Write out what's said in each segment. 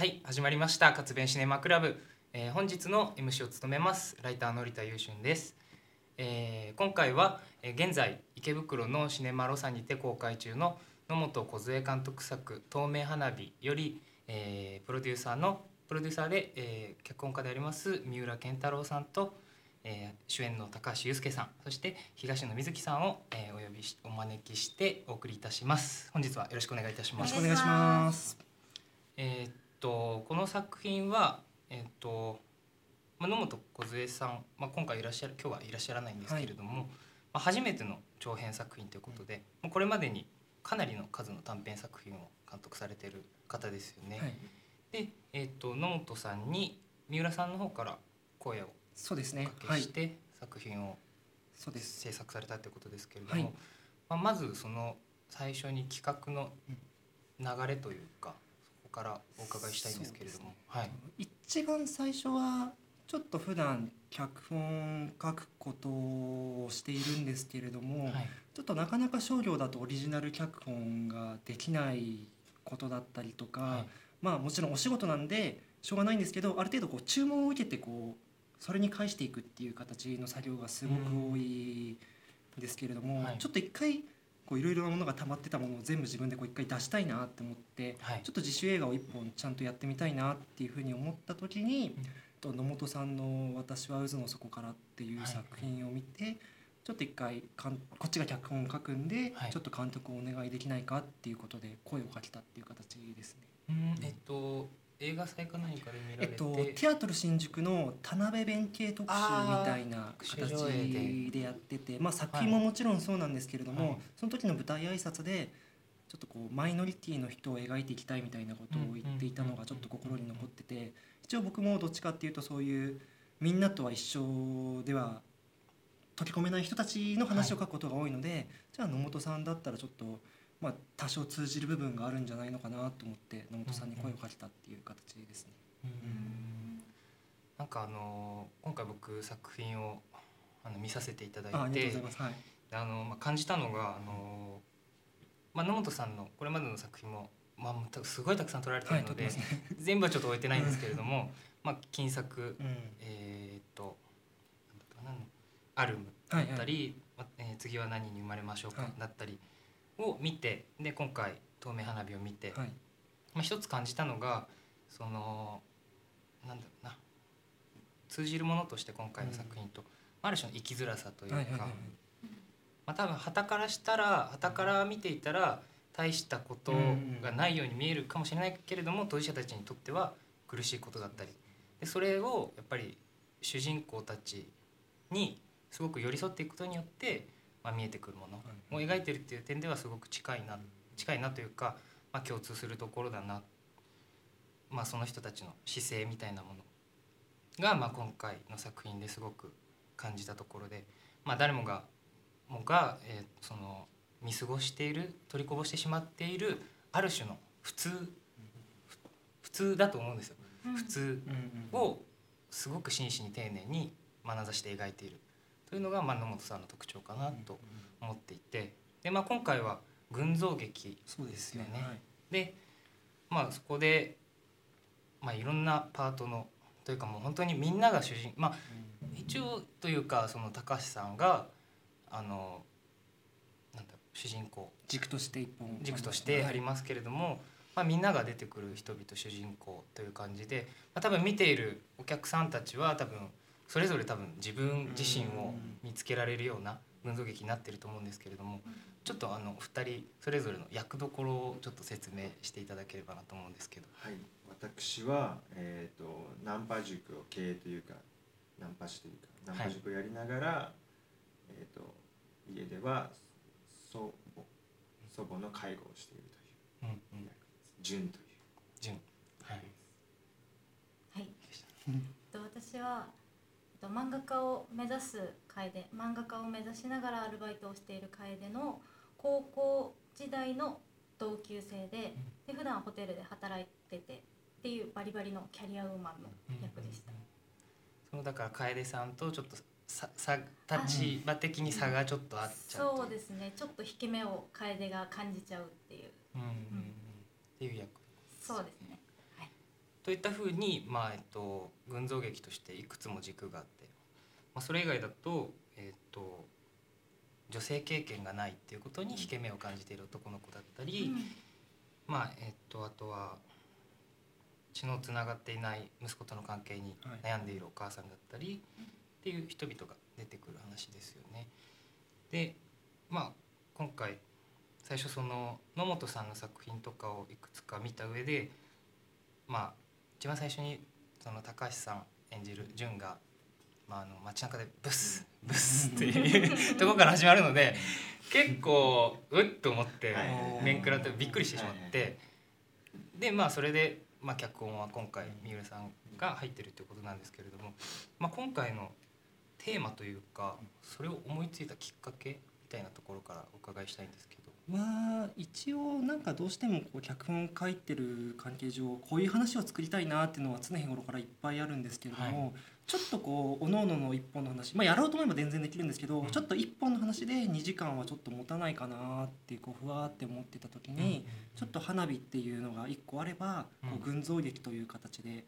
はい始まりました。活弁シネマクラブ、えー、本日の MC を務めます。ライターのりたゆうしゅんです、えー、今回は、えー、現在池袋のシネマロサにて公開中の野本梢監督作透明花火より、えー、プロデューサーのプロデューサーで、えー、脚本家であります三浦健太郎さんと、えー、主演の高橋祐介さんそして東野瑞希さんを、えー、お呼びしお招きしてお送りいたします。本日はよろしくお願いいたします。よろしくお願いします。えー、っとこの作品はえー、っと、まあ、野本梢さん、まあ、今回いらっしゃる今日はいらっしゃらないんですけれども、はい、まあ、初めての長編作品ということで、もうこれまでにかなりの数の短編作品を監督されている方ですよね。はい。で、えーと、野本さんに三浦さんの方から声をそうですね。かけして作品をそうです。制作されたということですけれども、はい、まあ、まずその最初に企画の流れというかからお伺いしたいんですけれども、ね、はい、一番最初はちょっと普段脚本書くことをしているんですけれども、はい、ちょっとなかなか商業だとオリジナル脚本ができないことだったりとか、はい。まあもちろんお仕事なんでしょうがないんですけどある程度こう注文を受けてこうそれに返していくっていう形の作業がすごく多いんですけれども、はい、ちょっと一回いろいろなものが溜まってたものを全部自分でこう一回出したいなって思って、はい、ちょっと自主映画を一本ちゃんとやってみたいなっていうふうに思った時に、うん、野本さんの「私は渦の底から」っていう作品を見て、はい、ちょっと一回かんこっちが脚本を書くんで、ちょっと監督をお願いできないかっていうことで声をかけたっていう形ですね。えっと映画祭か何かで見られて、えっと、テアトル新宿の田辺弁慶特集みたいな形でやっててまあ、作品ももちろんそうなんですけれども、はい、その時の舞台挨拶でちょっとこうマイノリティの人を描いていきたいみたいなことを言っていたのがちょっと心に残ってて一応僕もどっちかっていうとそういうみんなとは一緒では溶け込めない人たちの話を書くことが多いので、はい、じゃあ野本さんだったらちょっと。まあ、多少通じる部分があるんじゃないのかなと思って野本さんに声をかけたっていう形ですね。うん。なんかあの今回僕作品をあの見させていただいてあのまあ、感じたのがあの、まあ、野本さんのこれまでの作品も、まあ、すごいたくさん撮られてるので、はいね、全部はちょっと終えてないんですけれども まあ、金作、うん、えー、っとアルムだったり、はいはい、えー、次は何に生まれましょうか、だったり。を見てで今回透明花火を見て、はい、まあ、一つ感じたのがそのなんだろうな通じるものとして今回の作品と、うん、ある種の生きづらさというか、はいはいはい、まあ、多分旗からしたら旗から見ていたら大したことがないように見えるかもしれないけれども当事者たちにとっては苦しいことだったり。でそれをやっぱり主人公たちにすごく寄り添っていくことによってまあ、見えてくるもの。を描いてるっていう点ではすごく近いな近いなというか、まあ、共通するところだな、まあ、その人たちの姿勢みたいなもの。が、まあ、今回の作品ですごく感じたところで、まあ、誰もがもが、えー、その見過ごしている取りこぼしてしまっているある種の普通普通だと思うんですよ。普通をすごく真摯に丁寧に眼差しで描いているというのが、まあ、野本さんの特徴かなと思っていてで、まあ、今回は群像劇ですよね。で、ね。はい、まあ、そこで、まあ、いろんなパートのというかもう本当にみんなが主人まあ一応というかその高橋さんがあのなんだ主人公。軸として一本軸としてありますけれども、まあ、みんなが出てくる人々主人公という感じで、まあ、多分見ているお客さんたちは多分それぞれ多分自分自身を見つけられるような群像劇になってると思うんですけれどもちょっとあの二人それぞれの役どころをちょっと説明していただければなと思うんですけど。はい、私は、えーと、ナンパ塾を経営というかナンパ師というかナンパ塾をやりながら、はい、えーと、家では祖母祖母の介護をしているという役です。純、うん、という。純。はい。はい。私はと漫画家を目指す楓漫画家を目指しながらアルバイトをしている楓の高校時代の同級生でで普段ホテルで働いててっていうバリバリのキャリアウーマンの役でした。そのだから楓さんとちょっとささ立場的に差がちょっとあっちゃうそうですね。ちょっと引け目を楓が感じちゃうっていう、うん、うん、っていう役。そうですね、はい、といったふうに、まあえっと、群像劇としていくつも軸があって、まあ、それ以外だと,、えっと女性経験がないっていうことに引け目を感じている男の子だったり、うん、まあえっとあとは血のつながっていない息子との関係に悩んでいるお母さんだったり、っていう人々が出てくる話ですよね。でまあ今回最初その野本さんの作品とかをいくつか見た上でまあ一番最初にその高橋さん演じる潤が、まあ、あの街中でブスブスっていうとこから始まるので結構うっと思って面食らってびっくりしてしまって。でまあそれで、まあ、脚本は今回三浦さんが入ってるっていうことなんですけれども、まあ、今回のテーマというかそれを思いついたきっかけみたいなところからお伺いしたいんですけど。は一応なんかどうしてもこう脚本書いてる関係上こういう話を作りたいなっていうのは常日頃からいっぱいあるんですけれども、はい、ちょっとこうおのおのの一本の話まあやろうと思えば全然できるんですけど、うん、ちょっと一本の話で2時間はちょっと持たないかなってこうふわって思ってた時に、ちょっと花火っていうのが1個あれば、こう群像劇という形で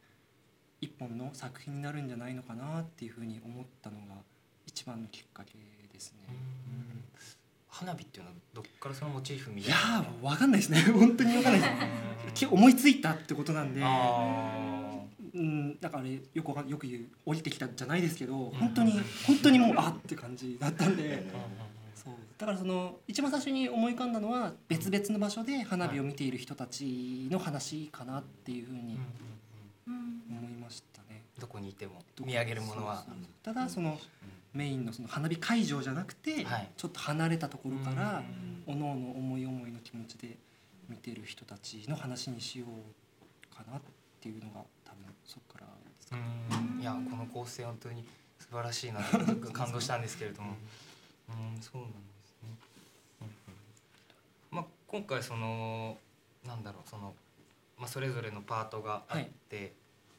一本の作品になるんじゃないのかなっていうふうに思ったのが一番のきっかけですね。花火っていうのはどっからそのモチーフみたいないやわかんないですね。本当にわかんないです。思いついたってことなんで。うんだからあれよくよく言う降りてきたじゃないですけど本当に本当にもうあって感じだったんで。そう。だからその一番最初に思い浮かんだのは別々の場所で花火を見ている人たちの話かなっていうふうに思いましたね。どこにいても見上げるものは。ただその、メインのその花火会場じゃなくて、はい、ちょっと離れたところからおのおの思い思いの気持ちで見てる人たちの話にしようかなっていうのが多分そこからですか、ね、いやこの構成本当に素晴らしいなと感動したんですけれども。うん。そうなんですね。まあ、今回そのなんだろうその、まあ、それぞれのパートがあって、はい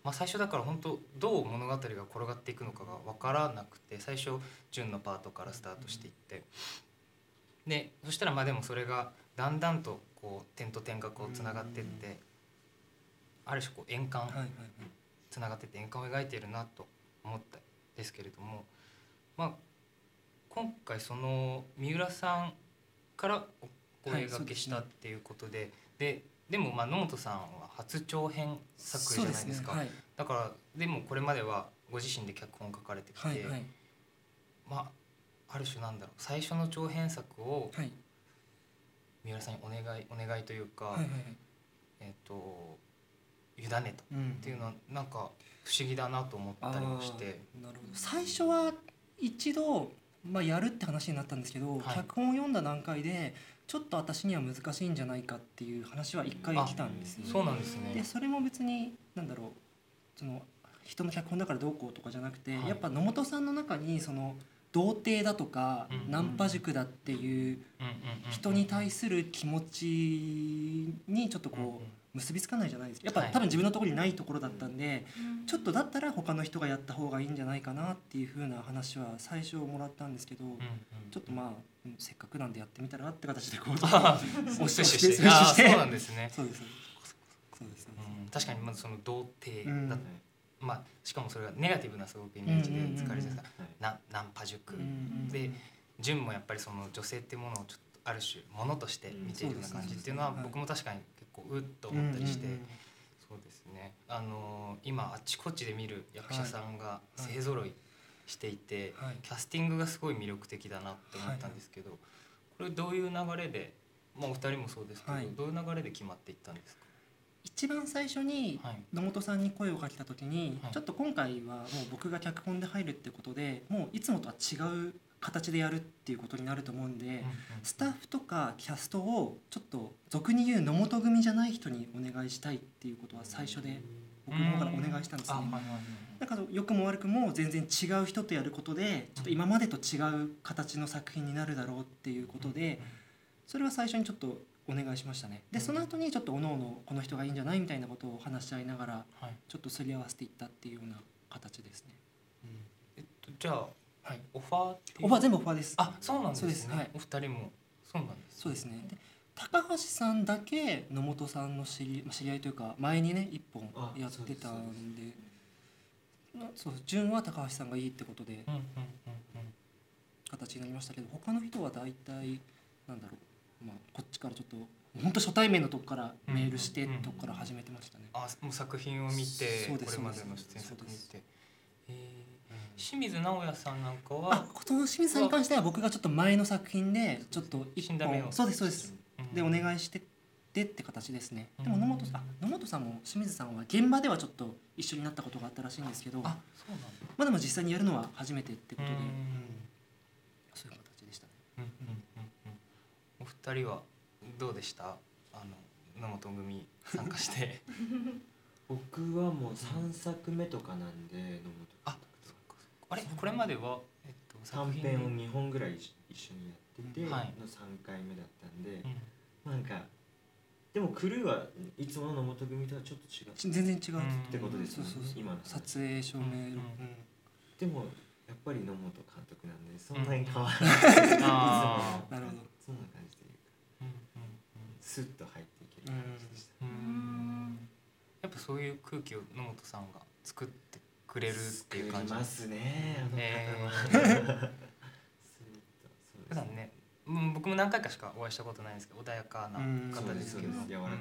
まあ、最初だから本当どう物語が転がっていくのかが分からなくて最初純のパートからスタートしていって。でそしたらまあでもそれがだんだんとこう点と点がこうつながっていってある種こう円環つながってって円環を描いているなと思ったんですけれどもまあ今回その三浦さんからお声がけしたっていうことで,、ででもまあ野本さんは初長編作じゃないですか、ね。はい、だからでもこれまではご自身で脚本書かれてきて、はいはい、まあある種なんだろう最初の長編作を三浦さんにお願いお願いというか、はいはいはい、えっ、ー、と委ねたっていうのはなんか不思議だなと思ったりもして、なるほど。最初は一度まあ、やるって話になったんですけど、はい、脚本を読んだ段階でちょっと私には難しいんじゃないかっていう話は一回来たんですよ、そうなんですね。でそれも別に何だろうその人の脚本だからどうこうとかじゃなくて、はい、やっぱ野本さんの中にその童貞だとか、うんうん、ナンパ塾だっていう人に対する気持ちにちょっとこう、うんうん結びつかないじゃないですか。やっぱ、多分自分のところにないところだったんで、ちょっとだったら他の人がやった方がいいんじゃないかなっていうふうな話は最初もらったんですけど、ちょっとまあせっかくなんでやってみたらって形でこう おしてしてそうなんですね。そうです。そうです、確かにまずその童貞だ、まあ、しかもそれがネガティブなすごくイメージで使われてた、なナンパ塾、で純もやっぱりその女性っていうものをちょっとある種ものとして見ているような感じっていうのは僕も確かにこううっと思ったりして、そうですね。あの今あちこちで見る役者さんが勢ぞろいしていて、はい、キャスティングがすごい魅力的だなって思ったんですけど、これどういう流れで、まあ、お二人もそうですけど、どういう流れで決まっていったんですか？一番最初に野本さんに声をかけた時に、ちょっと今回はもう僕が脚本で入るってことでもういつもとは違う形でやるっていうことになると思うんで、スタッフとかキャストをちょっと俗に言う野本組じゃない人にお願いしたいっていうことは最初で僕の方からお願いしたんですね。だから良くも悪くも全然違う人とやることでちょっと今までと違う形の作品になるだろうっていうことでそれは最初にちょっとお願いしましたね。でその後にちょっとおのおのこの人がいいんじゃないみたいなことを話し合いながらちょっとすり合わせていったっていうような形ですね。えっと、じゃあはい、オファーオファー全部オファーです。あ、そうなんですね。す。はい、お二人も。そうなんです、そうですね。で高橋さんだけ野本さんの知り知り合いというか前にね一本やってたんで。そう順は高橋さんがいいってことで。形になりましたけど他の人は大体なんだろう、まあ、こっちからちょっと本当初対面のとこからメールしてとこから始めてましたね。あもう作品を見てこれまでの出演作見て。え清水直哉さんなんかはこの清水さんに関しては僕がちょっと前の作品でちょっと一本そうですそうです、でお願いしててって形ですね、でも野本さん野本さんも清水さんは現場ではちょっと一緒になったことがあったらしいんですけどあそうなんまあでも実際にやるのは初めてってことで、そういう形でしたね、お二人はどうでした？あの野本組参加して。僕はもう3作目とかなんで野本ああれこれまでは、えっと、短編を2本ぐらい一緒にやってて、の3回目だったんで、うん、なんかでもクルーはいつもの野本組とはちょっと違う。全然違う。ってことですね、今の撮影照明、うん、でもやっぱり野本監督なんでそんなに変わらない、うん、いつも。なるほど。そんな感じというか、スッと入っていける感じでした、やっぱそういう空気を野本さんが作ってくれるっていう感じ。ますねあの方は、普段ね。うん僕も何回かしかお会いしたことないんですけど穏やかな方ですけど。柔らかい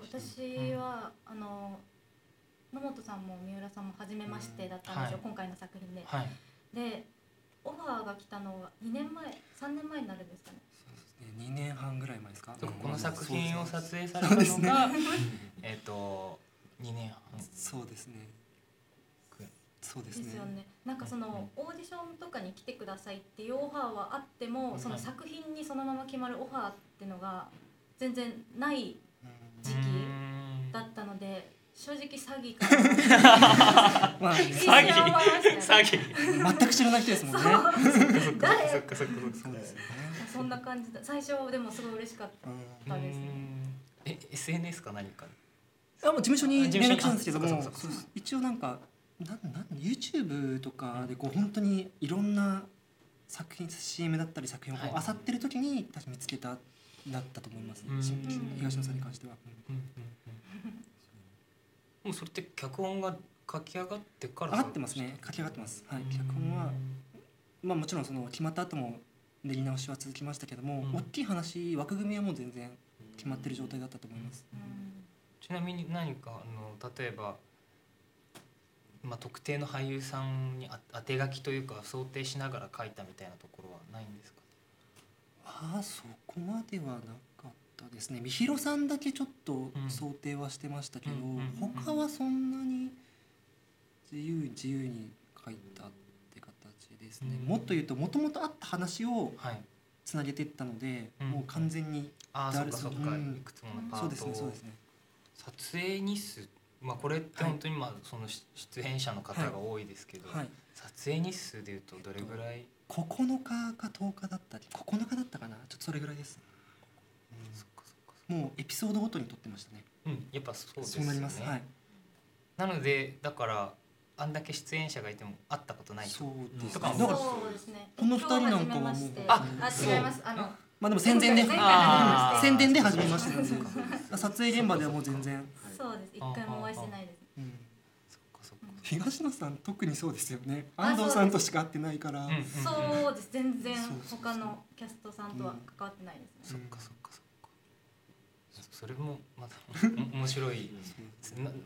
私は、あの野本さんも三浦さんも初めましてだったんですよ、今回の作品で、でオファーが来たのは2年前3年前になるんですかね。2年半ぐらい前ですか？この作品を撮影されたのが、ね、えっと2年半。そうですね。そうですね。ですよね。なんかそのオーディションとかに来てくださいっていうオファーはあっても、その作品にそのまま決まるオファーっていうのが全然ない時期だったので正直詐欺かな。まあ、詐欺。詐欺。全く知らない人ですもんね。誰そっかそっかそっかそ んな感じだ。最初でもすごい嬉しかったですね。え SNS か何か？あもう事務所に連絡したんですけども一応なんかなんなん YouTube とかでこう本当にいろんな作品 CM だったり作品をこう漁ってる時に確か見つけただったと思います、ね、東野さんに関しては。もうそれって脚本が書き上がってから上がってますね。書き上がってます、はい、脚本はまあもちろんその決まった後も練り直しは続きましたけども、大きい話枠組みはもう全然決まってる状態だったと思います。ちなみに何かあの例えば、まあ、特定の俳優さんに当て書きというか想定しながら書いたみたいなところはないんですか、ああそこまではなかったですね。三広さんだけちょっと想定はしてましたけど、他はそんなに自由自由に書いたって形ですね、うん、もっと言うともともとあった話をつなげていったので、はい、もう完全にああそっかそっか、いくつものパートそうですねそうですね撮影日数まあこれって本当にまあその出演者の方が多いですけど、はい。はい、撮影日数でいうとどれぐらい、9日か10日だったり9日だったかな？ちょっとそれぐらいです、うん、もうエピソードごとに撮ってましたね。うん。やっぱそうですね。そうなります。はい。なのでだからあんだけ出演者がいても会ったことないそうですとかそうですね。この二人なんかはもうああ違います。あのまあでも宣伝で。宣伝で始めましたので撮影現場ではもう全然。そうです。一回もお会いしてないです、うん、東野さん特にそうですよね。安藤さんとしか会ってないから。そうです。全然他のキャストさんとは関わってないですね、そっかそっかそっか。それもまた面白い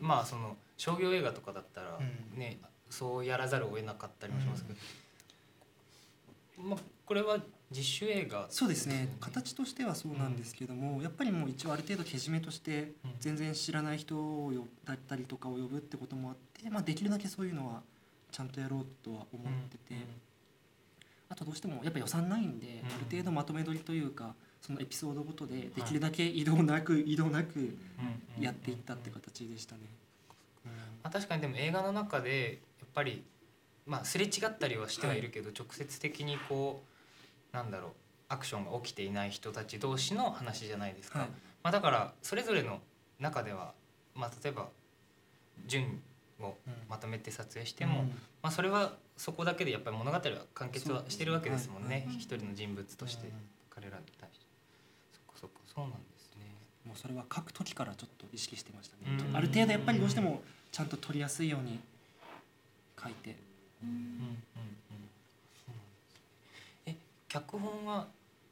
まあその商業映画とかだったらね、そうやらざるを得なかったりもしますけど、まあこれは実習映画、そうですね。形としてはそうなんですけども、うん、やっぱりもう一応ある程度けじめとして全然知らない人をだったりとかを呼ぶってこともあって、まあ、できるだけそういうのはちゃんとやろうとは思ってて、うん、あとどうしてもやっぱ予算ないんで、ある程度まとめ撮りというかそのエピソードごとでできるだけ移動なく移動なくやっていったって形でしたね。まあ、確かにでも映画の中でやっぱりまあすれ違ったりはしてはいるけど、直接的にこうなんだろうアクションが起きていない人たち同士の話じゃないですか、はい、まあ、だからそれぞれの中では、まあ、例えば純をまとめて撮影しても、まあ、それはそこだけでやっぱり物語は完結はしてるわけですもんね、一人の人物として彼らに対して。そっかそっかそうなんですね。もうそれは書く時からちょっと意識してましたね、ある程度やっぱりどうしてもちゃんと撮りやすいように書いて。うん脚本は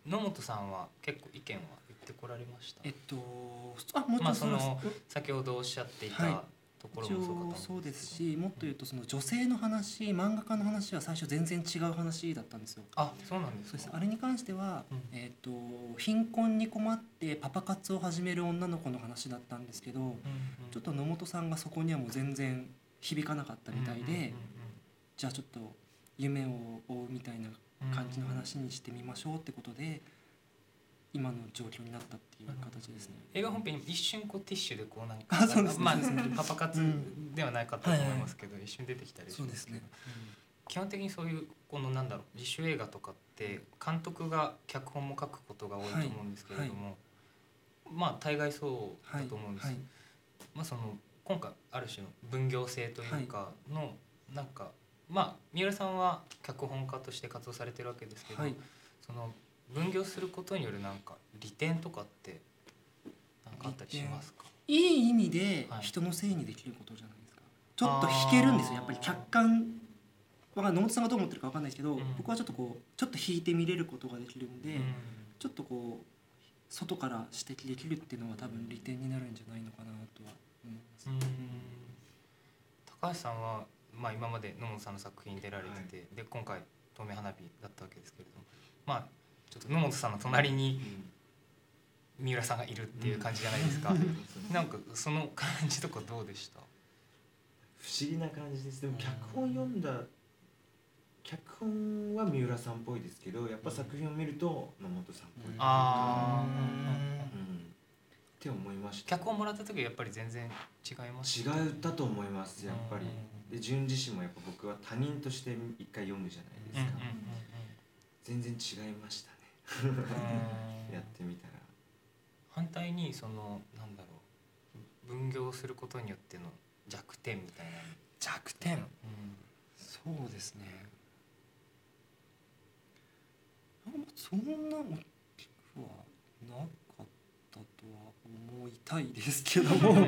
野本さんは結構意見は言ってこられました？えっとあもまあその先ほどおっしゃっていた、はい。ところもそうですしもっと言うとその女性の話漫画家の話は最初全然違う話だったんですよ。あそうなんですあれに関しては、うん、えーと、貧困に困ってパパ活を始める女の子の話だったんですけど、うんうん、ちょっと野本さんがそこにはもう全然響かなかったみたいで、じゃあちょっと夢を追うみたいな感じの話にしてみましょうってことで。今の状況になったっていう形ですね。映画本編に一瞬こうティッシュでこう何かあそうです、ね、まあパパ活ではないかと思いますけど、一瞬出てきたりしますけど、ね。基本的にそういうこのなんだろう自主映画とかって監督が脚本も書くことが多いと思うんですけれども、はい。はい、まあ大概そうだと思うんです。はい、まあその今回ある種の分業制というかの、なんかまあ三浦さんは脚本家として活動されてるわけですけど、その分業することによるなんか利点とかって何かあったりしますか？いい意味で人のせいにできることじゃないですか、はい、ちょっと引けるんですよ。やっぱり客観野本さんがどう思ってるか分かんないですけど、うん、僕はちょっとこうちょっと引いて見れることができるんで、うん、ちょっとこう外から指摘できるっていうのは多分利点になるんじゃないのかなとは思います。高橋さんは、まあ、今まで野本さんの作品に出られてて、はい、で今回「透明花火」だったわけですけれどもまあちょっと野本さんの隣に三浦さんがいるっていう感じじゃないですか、なんかその感じとかどうでした？不思議な感じです。でも脚本読んだ脚本は三浦さんっぽいですけどやっぱ作品を見ると野本さんっぽい。ああ、うん、って思いました。脚本もらった時はやっぱり全然違います違ったと思いますやっぱりで純自身もやっぱ僕は他人として一回読むじゃないですか、全然違いました やってみたら。反対にそのなんだろう。分業することによっての弱点みたいな。弱点、うん、そうですね。そんな大きくはなかったとは思いたいですけども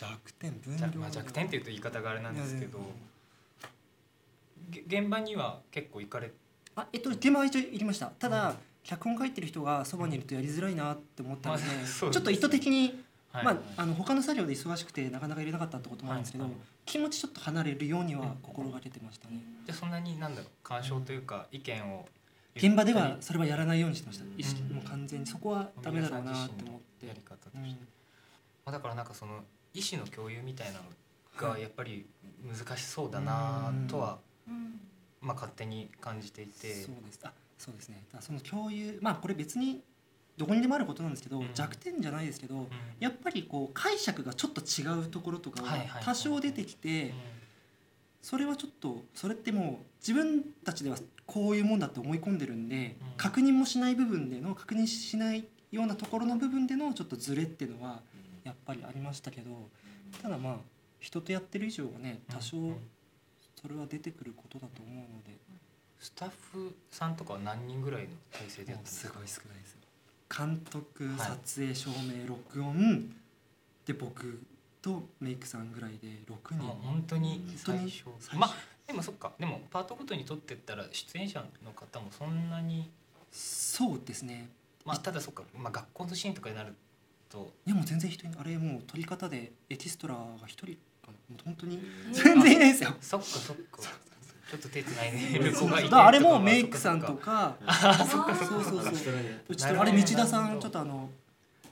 弱点分業、まあ、弱点っていうと言い方があれなんですけど現場には結構行かれあえっと現場は一応行きました。ただ、脚本書いてる人がそばにいるとやりづらいなって思ったので,、ちょっと意図的に、まあ、あの他の作業で忙しくてなかなか入れなかったってこともあるんですけど、気持ちちょっと離れるようには心がけてましたね。じゃそんなになんだろう干渉というか意見を現場ではそれはやらないようにしてました、意識。もう完全にそこはダメだろうなって思って。やり方として、まあ、だからなんかその意思の共有みたいなのがやっぱり難しそうだなとは、まあ、勝手に感じていて。そうです。あそうですね。その共有まあこれ別にどこにでもあることなんですけど、うん、弱点じゃないですけど、うん、やっぱりこう解釈がちょっと違うところとかが多少出てきてそれはちょっとそれってもう自分たちではこういうもんだって思い込んでるんで、うん、確認もしない部分での確認しないようなところの部分でのちょっとズレっていうのはやっぱりありましたけどただまあ人とやってる以上はね多少それは出てくることだと思うので。スタッフさんとかは何人ぐらいの体制でやったんですか？すごい少ないですよ。監督、撮影照明録音で僕とメイクさんぐらいで6人。本当に最初。まあでもそっか。でもパートごとに撮ってったら出演者の方もそんなに。そうですね。まあただそっか、まあ、学校のシーンとかになると。いやもう全然人にあれもう撮り方でエキストラが1人かな。本当に。全然いないですよ。そっかそっか。ちょっと手つないで。る子がいて。あれもメイクさんとか。あそっかそっか。そうそうそうあれ道田さんちょっとあの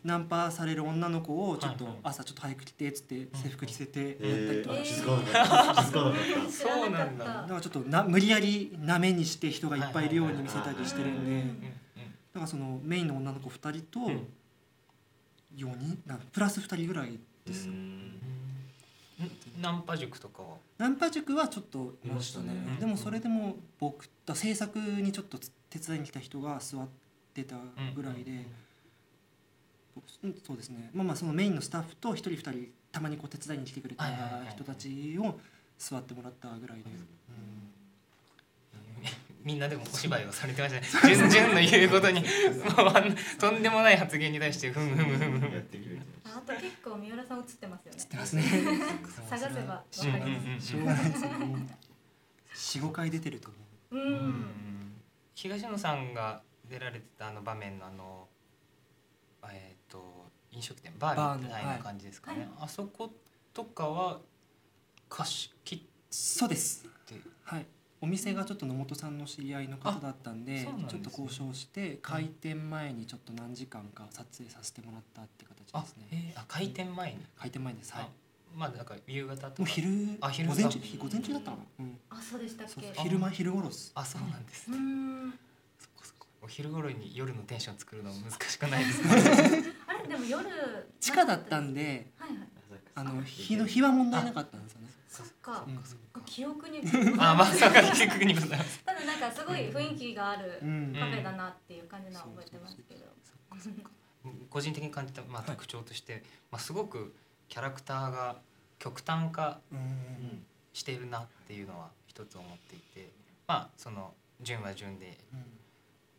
ナンパされる女の子をちょっと朝ちょっと早く来てっつって制服着せてやったりとか。して、そうなんだ。だからちょっとな無理やりなめにして人がいっぱいいるように見せたりしてるんで。だからそのメインの女の子2人と4人なプラス2人ぐらいです。ナンパ塾とかは？ナンパ塾はちょっといましたね、でもそれでも僕だ制作にちょっと手伝いに来た人が座ってたぐらいで、そうですね。まあまあそのメインのスタッフと一人二人たまにこう手伝いに来てくれた人たちを座ってもらったぐらいで。す。みんなでもお芝居をされてましたね。順々の言うことにもうとんでもない発言に対してふむふむふむやってくれてあと結構三浦さん映ってますよね。映ってますね。探せばわかります。四五回出てると思う。うん。東野さんが出られてたあの場面のあのえっ、ー、と飲食店バーみたいな感じですかね。はい、あそことかは貸し切そうです。はい。お店がちょっと野本さんの知り合いの方だったんで、ね、ちょっと交渉して開店前にちょっと何時間か撮影させてもらったって形ですね。あ、開店前に？開店前です。はい。まあだから夕方とか。もう昼あ昼午前中午前中だったの。うん。あそうでしたっけ？昼間昼頃す。あそうなんですね。うん。そこそこ。お昼頃に夜のテンション作るの難しくないですか。あれでも夜。地下だったんで。はいはい。あの日の日は問題なかったんですよね。そっか。記憶に。あ、まさか記憶にございます。ただなんかすごい雰囲気があるカフェだなっていう感じのは覚えてますけど。個人的に感じたまあ特徴として、まあすごくキャラクターが極端化しているなっていうのは一つ思っていて、まあその順は順で、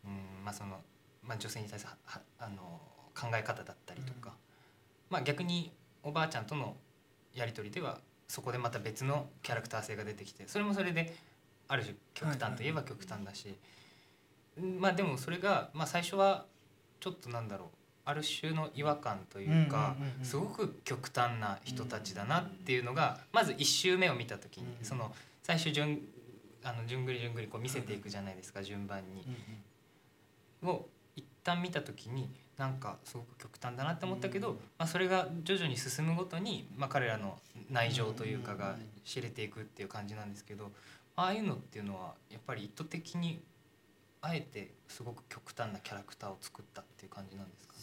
うんまあそのまあ女性に対するはあの考え方だったりとか、まあ逆におばあちゃんとのやり取りではそこでまた別のキャラクター性が出てきてそれもそれである種極端といえば極端だし、まあでもそれが、まあ、最初はちょっとなんだろうある種の違和感というかすごく極端な人たちだなっていうのがまず1周目を見た時にその最初順あの順繰り順繰りこう見せていくじゃないですか順番に。を一旦見た時になんかすごく極端だなって思ったけど、まあ、それが徐々に進むごとに、まあ、彼らの内情というかが知れていくっていう感じなんですけどああいうのっていうのはやっぱり意図的にあえてすごく極端なキャラクターを作ったっていう感じなんですかね？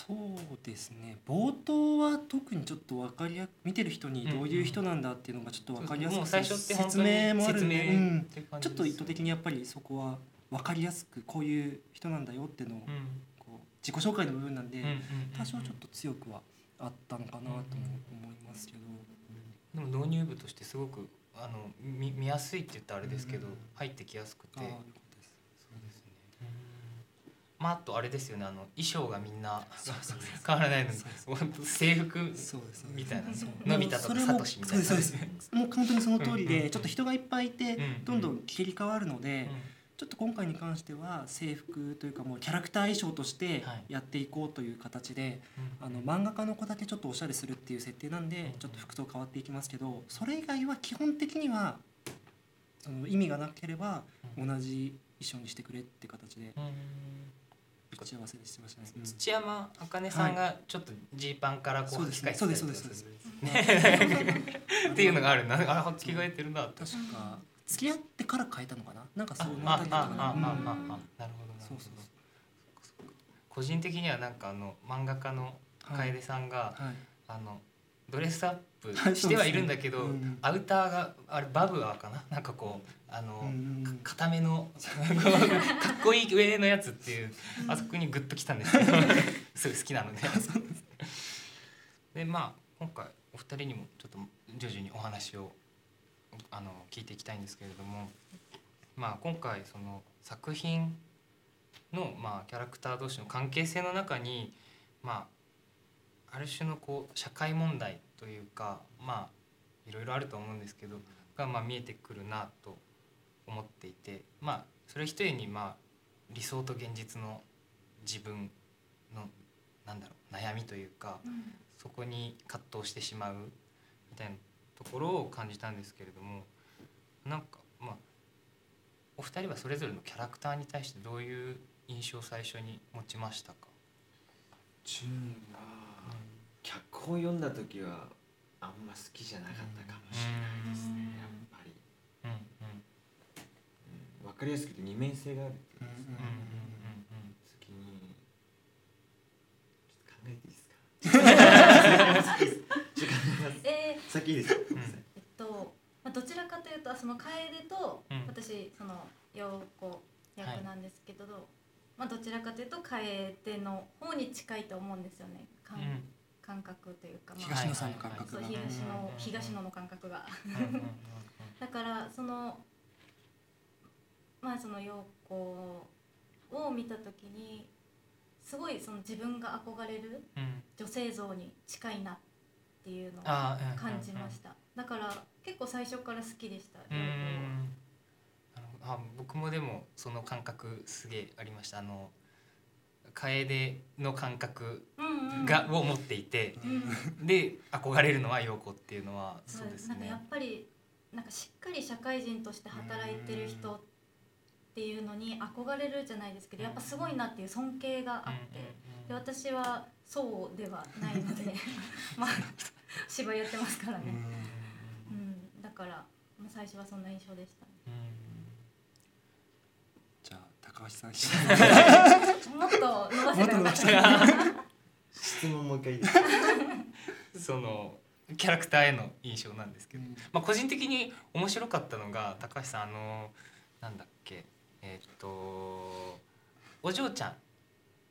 そうですね。冒頭は特にちょっと分かりや見てる人にどういう人なんだっていうのがちょっと分かりやすくて、説明もあるんで、うん、ちょっと意図的にやっぱりそこは分かりやすくこういう人なんだよっていうのを自己紹介の部分なんで多少ちょっと強くはあったのかなと思いますけど。でも導入部としてすごくあの見見やすいって言ったらあれですけど、入ってきやすくて。まああとあれですよね。あの衣装がみんな変わらないのに制服みたいな。のび太とかサトシみたいな。もう本当にその通りでちょっと人がいっぱいいてどんどん切り替わるので。ちょっと今回に関しては制服というかもうキャラクター衣装としてやっていこうという形で、はい、あの漫画家の子だけちょっとおしゃれするっていう設定なんでちょっと服装変わっていきますけどそれ以外は基本的にはその意味がなければ同じ衣装にしてくれって形で。打ち合わせしてましたね、土山茜さんがちょっとジーパンからこう履き替えてたりとか っていうのがあるな。あ着替えてるな。確か付き合ってから変えたのかな？なんかそうなったりとかな？るほどなそうそう個人的にはなんかあの漫画家の楓さんが、はい。はい、あのドレスアップしてはいるんだけど、はい。うん、アウターがあれバブアーかな？なんかこうあの、うん、固めの かっこいい上のやつっていうあそこにグッときたんですけど すごい好きなので。でまあ今回お二人にもちょっと徐々にお話をあの聞いていきたいんですけれども、まあ、今回その作品の、まあ、キャラクター同士の関係性の中に、まあ、ある種のこう社会問題というかまあいろいろあると思うんですけどがまあ見えてくるなと思っていてまあそれひとえにまあ理想と現実の自分のなんだろう悩みというか、うん、そこに葛藤してしまうみたいなところを感じたんですけれどもなんかまあお二人はそれぞれのキャラクターに対してどういう印象を最初に持ちましたか？純は、脚本読んだ時はあんま好きじゃなかったかもしれないですねやっぱり、うんうんうん、分かりやすくて二面性があるっていうんうんうん、次にちょっと考えていいですか？えー、先いいですか、えっと、まあ、どちらかというとその楓と私その陽子役なんですけど、はい、まあ、どちらかというと楓の方方に近いと思うんですよね。感,、感覚というか、まあ、東野さんの感覚が、東野東野の感覚が。だからそのまあその陽子を見た時にすごいその自分が憧れる女性像に近いなっていうのを感じました、だから結構最初から好きでしたあ僕もでもその感覚すげえありました。あの楓の感覚が、を持っていて、で憧れるのは陽子っていうのはそうですね。なんかやっぱりなんかしっかり社会人として働いてる人っていうのに憧れるじゃないですけどやっぱすごいなっていう尊敬があって。で私はそうではないので。まあ 芝居やってますからね、うん、だから最初はそんな印象でした、ね、じゃあ高橋さん。もっと伸ばせばよかった 質問もう一回いい？ですそのキャラクターへの印象なんですけど、うん、まあ個人的に面白かったのが高橋さんあのなんだっけ？えっ、とお嬢ちゃん。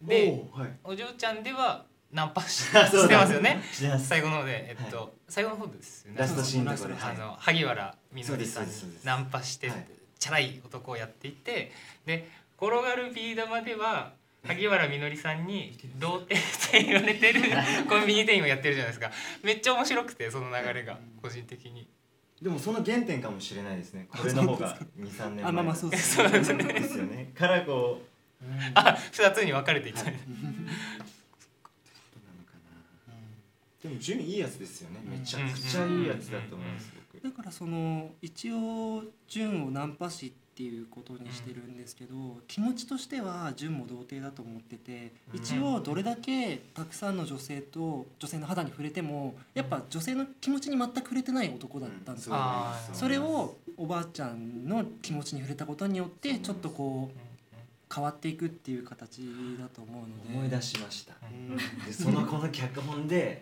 で、はい、お嬢ちゃんではナンパししてますよ ね。最後の方で、えっと、はい、最後の方ですよね。ラストシーンのあの萩原みのりさんにナンパして、はい、チャラい男をやっていてで転がるビー玉では萩原みのりさんに童貞って言われてるコンビニ店員をやってるじゃないですか。めっちゃ面白くてその流れが個人的に。でもその原点かもしれないですね。これの方が23年前。あまあまあそうです そうですよね。からこう、あ二つに分かれていた、はい、でも順いいやつですよね。めちゃくちゃいいやつだと思います、だからその一応順をナンパしっていうことにしてるんですけど、うん、気持ちとしては純も童貞だと思ってて一応どれだけたくさんの女性と女性の肌に触れてもやっぱ女性の気持ちに全く触れてない男だったんですよ、うん、それをおばあちゃんの気持ちに触れたことによってちょっとこう変わっていくっていう形だと思うので。思い出しました、うん、でそのこの脚本で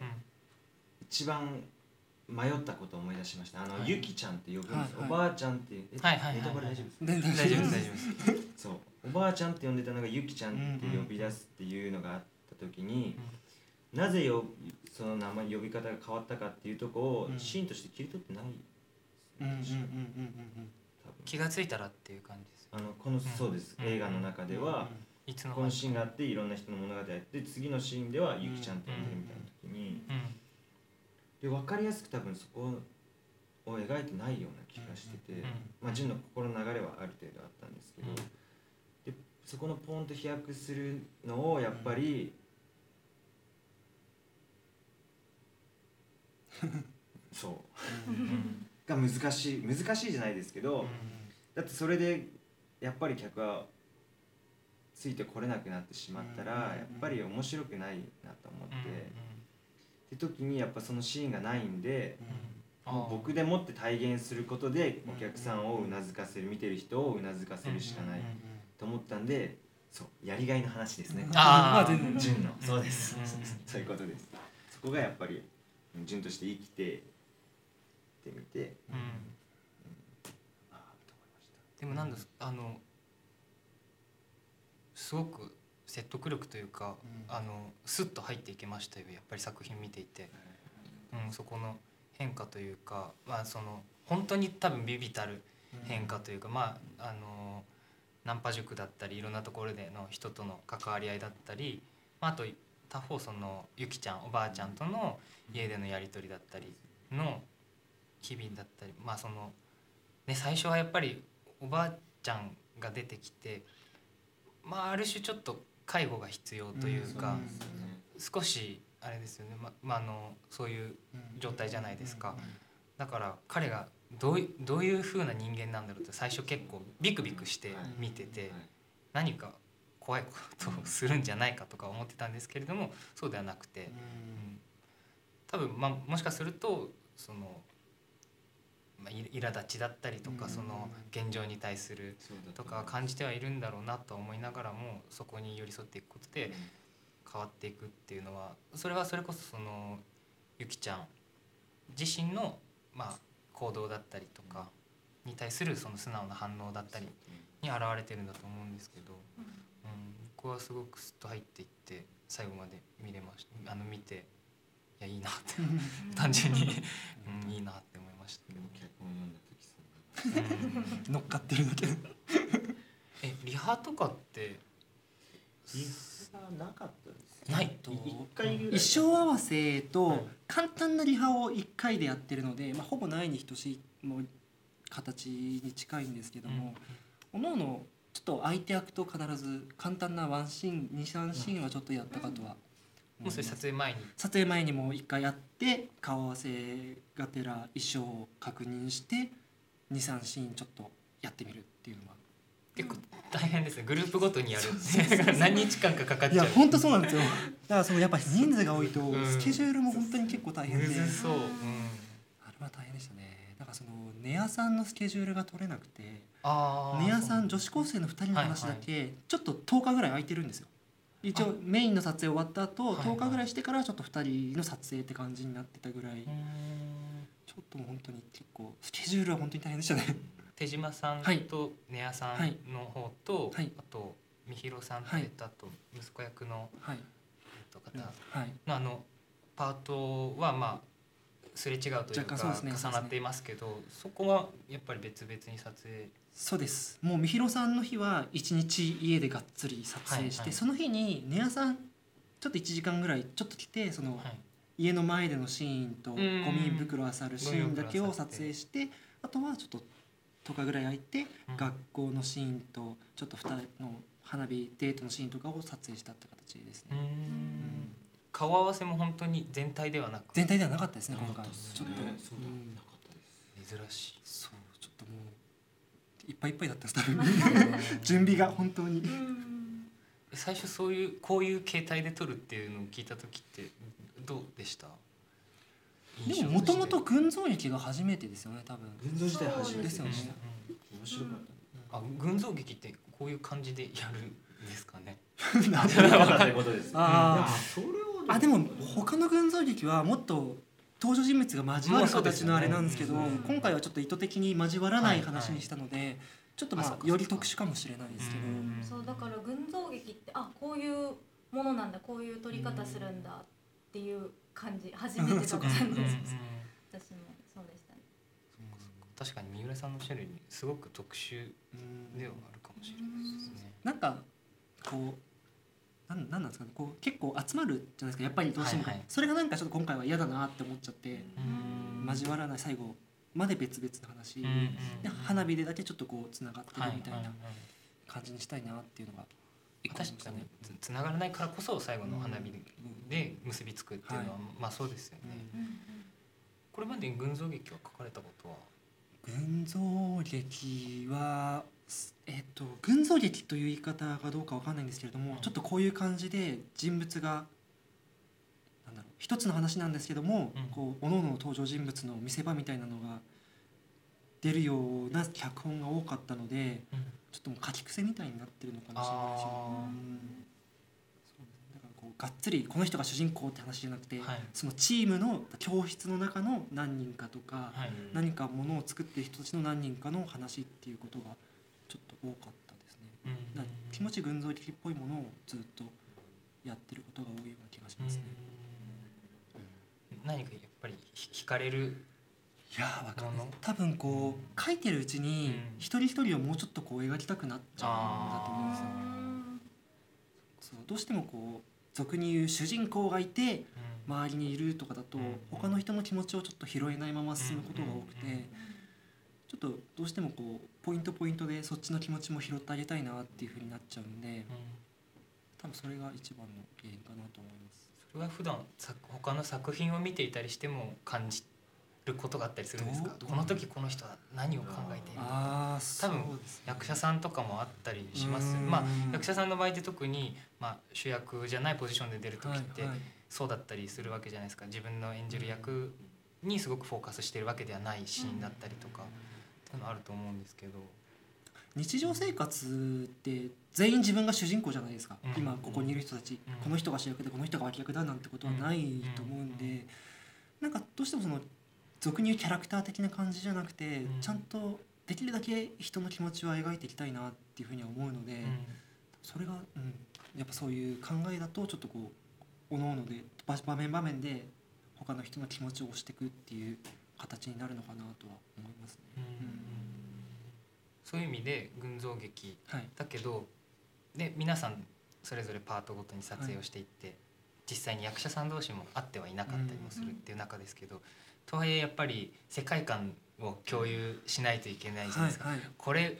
一番迷ったことを思い出しました。あの、はい、ゆきちゃんって呼ぶんです、はいはい、おばあちゃんってえ、はいはい、ネタバレ大丈夫です大丈夫です大丈夫です。そう。おばあちゃんって呼んでたのがゆきちゃんって呼び出すっていうのがあった時に、うん、なぜよその名前呼び方が変わったかっていうとこを、うん、シーンとして切り取ってない気が付いたらっていう感じですあのこの、そうです、映画の中では、いつのこのシーンがあっていろんな人の物語やって次のシーンではゆきちゃんって呼んでるみたいな時に、で分かりやすく多分そこを描いてないような気がしてて、まあ、純の心の流れはある程度あったんですけど、でそこのポンと飛躍するのをやっぱり、そう。が難しい難しいじゃないですけど、だってそれでやっぱり客はついてこれなくなってしまったら、やっぱり面白くないなと思って。って時にやっぱそのシーンがないんで、うん、もう僕でもって体現することでお客さんをうなずかせる見てる人をうなずかせるしかないと思ったんでそうやりがいの話ですね。ああ純の。そうです、そういうことです。そこがやっぱり純として生きてってみて、うん。うん、でもなんですあのすごく説得力というか、うん、あのスッと入っていけましたよやっぱり作品見ていて、うん、そこの変化というか、まあ、その本当に多分ビビたる変化というか、うん、まああのナンパ塾だったりいろんなところでの人との関わり合いだったり、まあ、あと他方そのゆきちゃんおばあちゃんとの家でのやり取りだったりの機敏だったりまあその、ね、最初はやっぱりおばあちゃんが出てきてまあある種ちょっと介護が必要というか、少しあれですよね、ままあ、あのそういう状態じゃないですか、だから彼がどうどういうふうな人間なんだろうって最初結構ビクビクして見てて、何か怖いことをするんじゃないかとか思ってたんですけれどもそうではなくて、うん、多分、まあ、もしかするとそのまあ、苛立ちだったりとか、その現状に対するとか感じてはいるんだろうなと思いながらもそこに寄り添っていくことで変わっていくっていうのはそれはそれこそそのゆきちゃん自身のまあ行動だったりとかに対するその素直な反応だったりに現れてるんだと思うんですけど、うん、僕はすごくスッと入っていって最後まで見れましたあの見ていやいいなって 単純に、うん、いいなって思いましたけど脚本読ん。だ時そ乗っかってるだけ。えリハとかってリハなかったですないと。一回衣装合わせと簡単なリハを1回でやってるので、まあ、ほぼないに等しいもう形に近いんですけども、うん、おのおのちょっと相手役と必ず簡単なワンシーン23シーンはちょっとやったかとはもうそれ撮影前に。撮影前にも一回やって顔合わせがてら衣装を確認して23シーンちょっとやってみるっていうのは。結構大変ですね。グループごとにやる。何日間かかかっちゃう。いや本当そうなんですよ。だからそのやっぱり人数が多いとスケジュールも本当に結構大変で、うん、そう、うん、あれは大変でしたね。だからそのネアさんのスケジュールが取れなくてネアさん女子高生の2人の話だけちょっと10日ぐらい空いてるんですよ一応メインの撮影終わった後10日ぐらいしてからちょっと2人の撮影って感じになってたぐらい。ちょっともう本当に結構スケジュールは本当に大変でしたね。手島さんと根谷さんの方と、はい、あと三弘さんと、はい、あと息子役の、はい、方。のあのパートはまあすれ違うというか、ね、重なっていますけどそこはやっぱり別々に撮影そうです。もう三弘さんの日は一日家でがっつり撮影して、はいはい、その日に根谷さんちょっと1時間ぐらいちょっと来てその、はい、家の前でのシーンとゴミ袋あさるシーンだけを撮影してあとはちょっと10日ぐらい空いて、学校のシーンとちょっと2人の花火デートのシーンとかを撮影したって形ですね。顔合わせも本当に全体ではなく。全体ではなかったですね今回ちょっと、珍しい。そうちょっともういっぱいいっぱいだったスタッフ準備が本当に。最初そういうこういう形態で撮るっていうのを聞いた時ってどうでした？でももともと群像劇が初めてですよね多分。群像自体初めて。ですよね、面白かった、あ群像劇ってこういう感じでやるんですかね？ああでも他の群像劇はもっと登場人物が交わる形のあれなんですけど、今回はちょっと意図的に交わらない話にしたので、ちょっとまあより特殊かもしれないですけど、そうだから群像劇ってあこういうものなんだこういう撮り方するんだっていう感じ初めてだったんです。私もそうでしたね。確かに三浦さんのおっしゃるようにすごく特殊ではあるかもしれないですね。なんかこうなんなんなんですかねこう結構集まるじゃないですかやっぱりどうしても、はいはい、それがなんかちょっと今回は嫌だなって思っちゃって。交わらない最後まで別々の話。で花火でだけちょっとこうつながってるみたいな感じにしたいなっていうのが確かにつながらないからこそ最後の花火で結びつくっていうのは、まあそうですよね。これまでに群像劇は書かれたことは？群像劇はえっと群像劇という言い方がどうかわかんないんですけれども、うん、ちょっとこういう感じで人物がなんだろう一つの話なんですけども、うん、こう各々の登場人物の見せ場みたいなのが出るような脚本が多かったので、うん、ちょっともう書き癖みたいになってるのかもしれないですよ、だからこうがっつりこの人が主人公って話じゃなくて、はい、そのチームの教室の中の何人かとか、はい、何かものを作ってる人たちの何人かの話っていうことがちょっと多かったですね。うん、気持ち群像的っぽいものをずっとやってることが多いような気がしますね。何かやっぱり惹かれるいやわかんない。多分こう書いてるうちに一人一人をもうちょっとこう描きたくなっちゃうんだと思うんですよ。そうどうしてもこう俗に言う主人公がいて周りにいるとかだと他の人の気持ちをちょっと拾えないまま進むことが多くてちょっとどうしてもこうポイントポイントでそっちの気持ちも拾ってあげたいなっていうふうになっちゃうんで多分それが一番の原因かなと思います。それは普段他の作品を見ていたりしても感じることがあったりするんですか？この時この人は何を考えているのか。多分役者さんとかもあったりします。まあ役者さんの場合って特に、まあ、主役じゃないポジションで出る時ってそうだったりするわけじゃないですか。自分の演じる役にすごくフォーカスしてるわけではないシーンだったりとか。っていうのあると思うんですけど。日常生活って全員自分が主人公じゃないですか、うん、今ここにいる人たち、うん、この人が主役でこの人が脇役だなんてことはないと思うんで、うん、なんかどうしてもその俗に言うキャラクター的な感じじゃなくて、うん、ちゃんとできるだけ人の気持ちを描いていきたいなっていうふうには思うので、うん、それが、うん、やっぱそういう考えだとちょっとこうおのおので場面場面で他の人の気持ちを押していくっていう形になるのかなとは思いますね。うん、そういう意味で群像劇だけど、はい、で皆さんそれぞれパートごとに撮影をしていって、はい、実際に役者さん同士も会ってはいなかったりもするっていう中ですけど、とはいえやっぱり世界観を共有しないといけないじゃないですか、はいはい、これ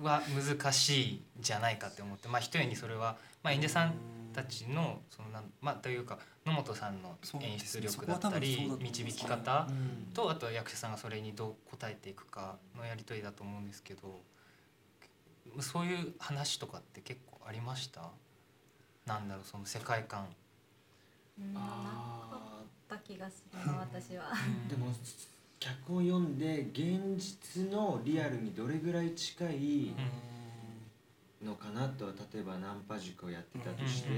は難しいじゃないかって思ってまあ一重にそれは、まあ、演者さんたちのそのなんまあというか野本さんの演出力だったり導き方とあとは役者さんがそれにどう応えていくかのやり取りだと思うんですけどそういう話とかって結構ありました？なんだろうその世界観。なかった気がするな私は。でも脚本読んで現実のリアルにどれぐらい近いのかなと例えばナンパ塾をやってたとして、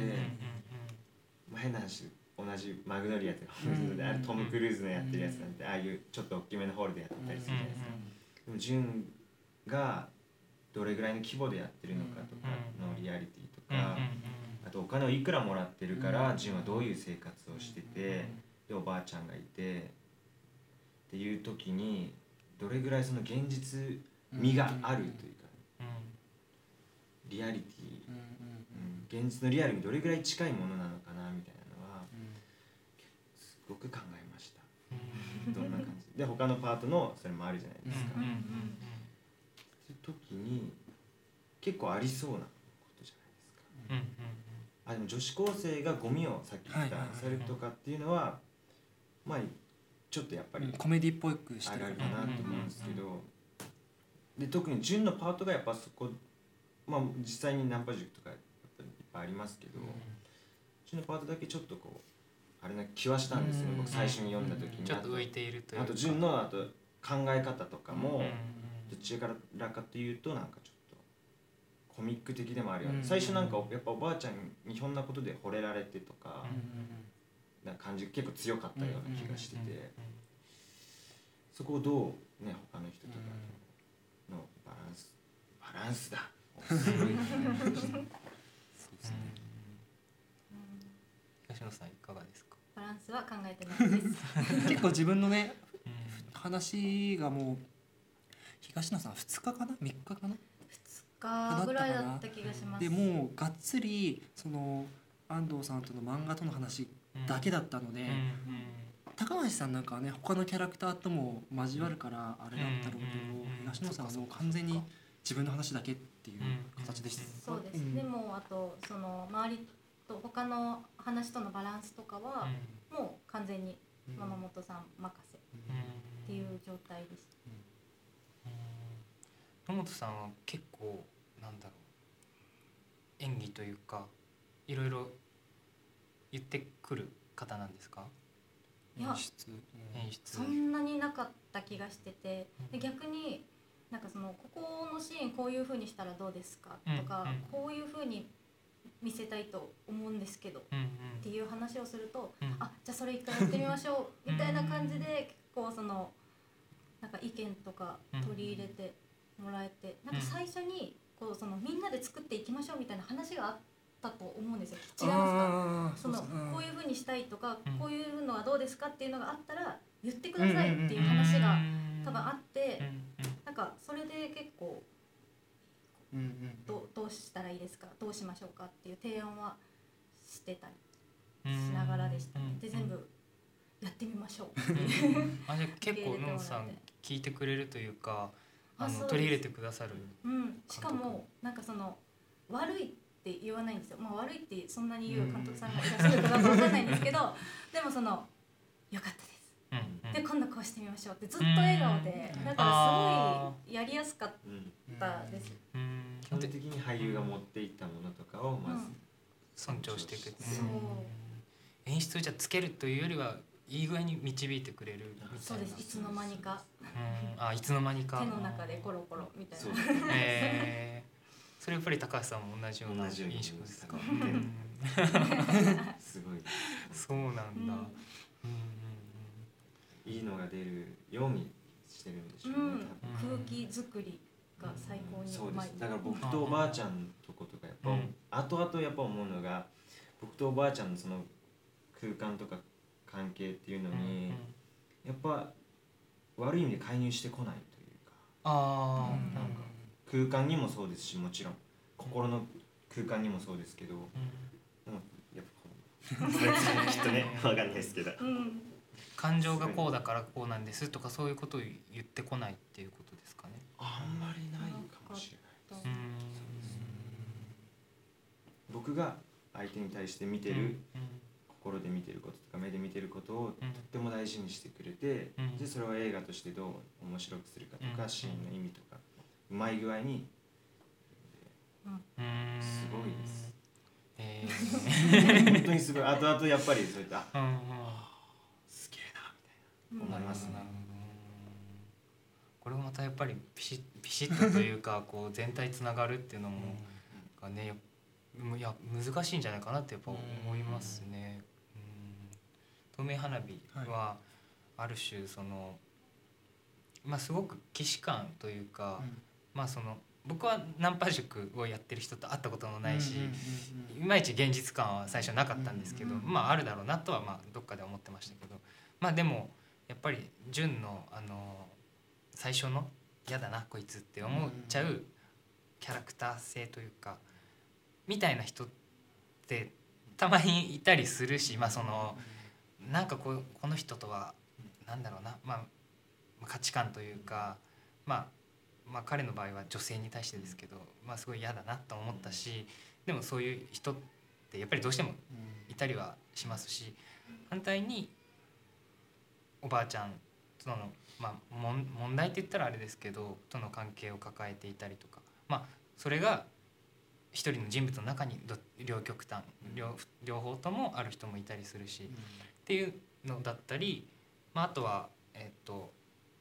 まあ、変な話同じマグノリアとかあるトム・クルーズのやってるやつなんてああいうちょっと大きめのホールでやったりするじゃないですか。でも潤がどれぐらいの規模でやってるのかとかのリアリティとかあとお金をいくらもらってるから潤はどういう生活をしててでおばあちゃんがいてっていう時にどれぐらいその現実味があるというか、リアリティ、うん現実のリアルにどれぐらい近いものなのかなみたいなのは、すごく考えました、どんな感じ？で他のパートのそれもあるじゃないですか。っていう時に結構ありそうなことじゃないですか。あでも女子高生がゴミをさっき言ったされるとかっていうのはまあちょっとやっぱりコメディっぽくしてるかなと思うんですけど。で特に純のパートがやっぱそこまあ実際にナンパ塾とかやっぱりいっぱいありますけど純のパートだけちょっとこうあれな気はしたんですよ。僕最初に読んだ時に。ちょっと浮いているというあと純のあと考え方とかもどちらかというとなんかちょっとコミック的でもあるよね最初なんかやっぱおばあちゃんにひょんなことで惚れられてとかな感じ結構強かったような気がしてて。そこをどうね他の人とかのバランスバランスだそうですね。東野さんいかがですか？バランスは考えてないです。結構自分のね話がもう東野さん2日かな？3日かな？2日ぐらいだった気がします。でもうがっつりその安藤さんとの漫画との話だけだったので、高橋さんなんかね他のキャラクターとも交わるからあれだったろうけど、東野さんはもう完全に自分の話だけっていう形でした、そうです、でもあとその周りと他の話とのバランスとかは、もう完全に山本さん任せっていう状態でした。野本さんは結構なんだろう演技というかいろいろ言ってくる方なんですか？演出。演出。そんなになかった気がしててで逆になんかそのここのシーンこういうふうにしたらどうですかとか、うんうん、こういうふうに見せたいと思うんですけど、うんうん、っていう話をすると、うん、あじゃあそれ一回やってみましょうみたいな感じで結構そのなんか意見とか取り入れてもらえて、なんか最初にこうそのみんなで作っていきましょうみたいな話があって。たと思うんですよ。違いますか？そのこういうふうにしたいとか、うん、こういうのはどうですかっていうのがあったら言ってくださいっていう話が多分あって、かそれで結構、どどうしたらいいですか？どうしましょうかっていう提案はしてたりしながらでしたね。で全部やってみましょう。あじゃ結構のんさん聞いてくれるというかあの取り入れてくださる、うん、しかもなんかその悪いって言わないんですよ、まあ、悪いってそんなに言う監督さんがいらっしゃるかどうか分かんないんですけど でもその「よかったです」うんうん、で今度こうしてみましょうってずっと笑顔でだからすごいやりやすかったです。基本的に俳優が持っていったものとかをまず、尊重していく、演出をじゃつけるというよりはいい具合に導いてくれるそうです。いつの間にか。あいつの間にか。手の中でコロコロみたいな、えー。それやっぱり高橋さんも同じような印象ですか？すごい。そうなんだ。いいのが出るようにしてるんでしょうね。空気作りが最高にそうです。だから僕とおばあちゃんとことかやっぱ、うん、後々やっぱ思うのが僕とおばあちゃんのその空間とか関係っていうのに、やっぱ悪い意味で介入してこないというか。あなんか。空間にもそうですしもちろん。心の空間にもそうですけど、うん、やっぱき っとね分かんないですけど、うん、感情がこうだからこうなんですとかそういうことを言ってこないっていうことですかね。あんまりないかもしれないです僕が相手に対して見てる、うん、心で見てることとか目で見てることをとっても大事にしてくれて、でそれを映画としてどう面白くするかとか、シーンの意味とかうまい具合にすごいです。えー、本当にすごい。後々やっぱりそういった、うんうん、思いますね。これもまたやっぱりピシッピシッとというか こう全体つながるっていうのもがねいや難しいんじゃないかなってやっぱ思いますね。透明花火はある種その、まあすごく既視感というか、まあその僕はナンパ塾をやってる人と会ったこともないしいまいち現実感は最初なかったんですけどまああるだろうなとはまあどっかで思ってましたけどまあでもやっぱり純のあの最初の嫌だなこいつって思っちゃうキャラクター性というかみたいな人ってたまにいたりするしまあそのなんかこうこの人とはなんだろうなまあ価値観というかまあまあ、彼の場合は女性に対してですけど、まあ、すごい嫌だなと思ったしでもそういう人ってやっぱりどうしてもいたりはしますし反対におばあちゃんとの、まあ、問題って言ったらあれですけどとの関係を抱えていたりとか、まあ、それが一人の人物の中に両極端両両方ともある人もいたりするし、っていうのだったり、まあ、あとは、えっと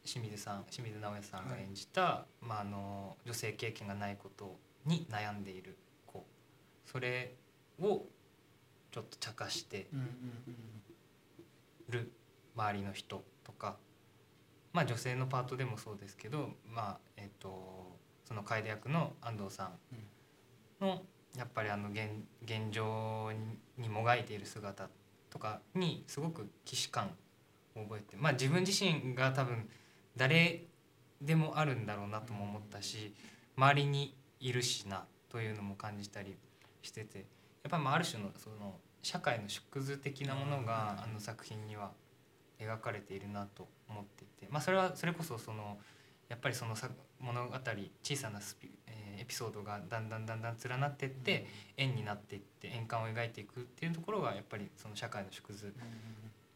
清水さん清水直哉さんが演じた、はい、まあ、あの女性経験がないことに悩んでいる子。それをちょっと茶化してる周りの人とか、まあ、女性のパートでもそうですけど、まあえーと、その楓役の安藤さんのやっぱりあの現現状にもがいている姿とかにすごく既視感を覚えて、まあ、自分自身が多分誰でもあるんだろうなとも思ったし周りにいるしなというのも感じたりしててやっぱりある種のその社会の縮図的なものがあの作品には描かれているなと思っていて、まあ、それはそれこそそのやっぱりその物語小さなスピ、えー、エピソードがだんだんだんだん連なっていって円になっていって円環を描いていくっていうところがやっぱりその社会の縮図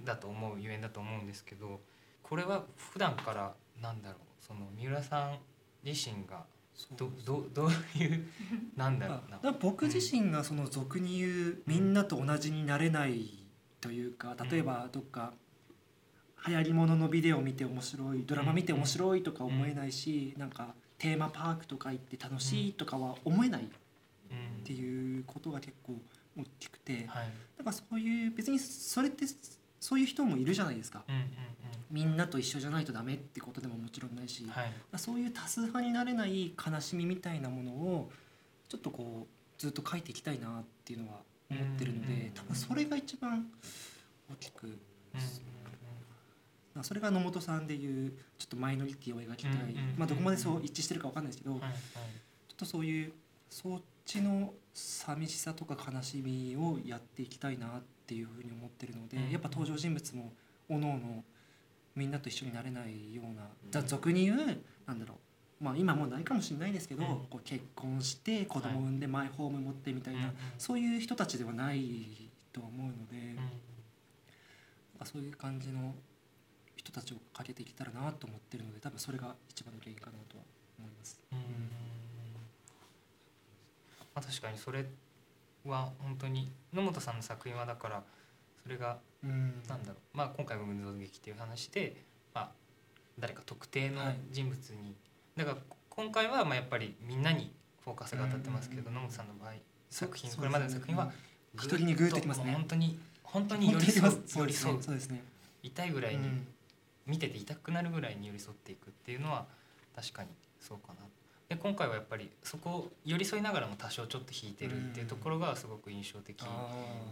だと思うゆえんだと思うんですけど。これは普段からなんだろうその三浦さん自身がどどどういう なんだろうな。僕自身がその俗に言うみんなと同じになれないというか例えばどっか流行りもののビデオ見て面白いドラマ見て面白いとか思えないしなんかテーマパークとか行って楽しいとかは思えないっていうことが結構大きくてだからそういう別にそれってそういう人もいるじゃないですか。うんうんみんなと一緒じゃないとダメってことでももちろんないし、はい、そういう多数派になれない悲しみみたいなものをちょっとこうずっと書いていきたいなっていうのは思ってるので多分それが一番大きく。それが野本さんでいうちょっとマイノリティを描きたい、まあ、どこまでそう一致してるか分かんないですけど、ちょっとそういうそっちの寂しさとか悲しみをやっていきたいなっていうふうに思ってるので、やっぱ登場人物もおのおのみんなと一緒になれないような、じゃ俗に言うなんだろう。まあ今もうないかもしれないですけど、こう結婚して子供産んでマイホーム持ってみたいな、そういう人たちではないと思うので、うそういう感じの人たちをかけていけたらなと思ってるので多分それが一番の原因かなとは思います。うん。まあ、確かにそれは本当に野本さんの作品はだからそれがなんだろう、まあ、今回も群像劇っていう話で、まあ、誰か特定の人物に、はい、だから今回はまあやっぱりみんなにフォーカスが当たってますけど、野本さんの場合作品これまでの作品は一人にグーってきますね。本当に本当に寄り添う寄り添うそうですね。痛いぐらいに、見てて痛くなるぐらいに寄り添っていくっていうのは確かにそうかな。で今回はやっぱりそこを寄り添いながらも多少ちょっと弾いてるっていうところがすごく印象的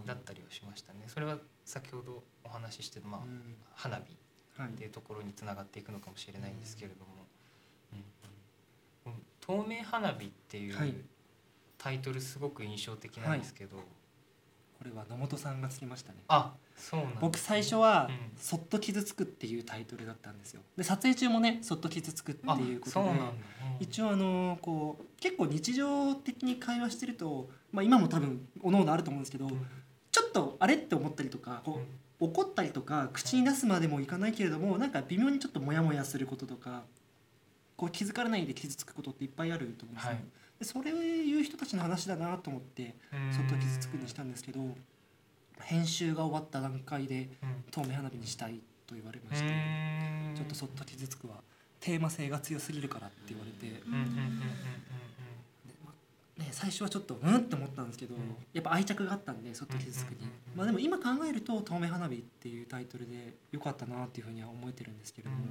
だったりはしましたね。それは先ほどお話ししてまあ、花火っていうところにつながっていくのかもしれないんですけれども、うん、透明花火っていうタイトルすごく印象的なんですけど、はい、これは野本さんがつきましたね。あそうなん僕最初は「そっと傷つく」っていうタイトルだったんですよ。で撮影中もね「そっと傷つく」っていうことで、一応あのこう結構日常的に会話してると、まあ、今も多分おのおのあると思うんですけど、ちょっとあれって思ったりとかこう、怒ったりとか口に出すまでもいかないけれどもなんか微妙にちょっとモヤモヤすることとかこう気づかれないで傷つくことっていっぱいあると思うんですよ、はい、でそれを言う人たちの話だなと思ってそっと傷つくにしたんですけど編集が終わった段階で透明花火にしたいと言われましてちょっとそっと傷つくはテーマ性が強すぎるからって言われて。ね、最初はちょっとうんって思ったんですけど、うん、やっぱ愛着があったんでそっと傷つくに、まあ、でも今考えると「透明花火」っていうタイトルでよかったなっていうふうには思えてるんですけれども、うん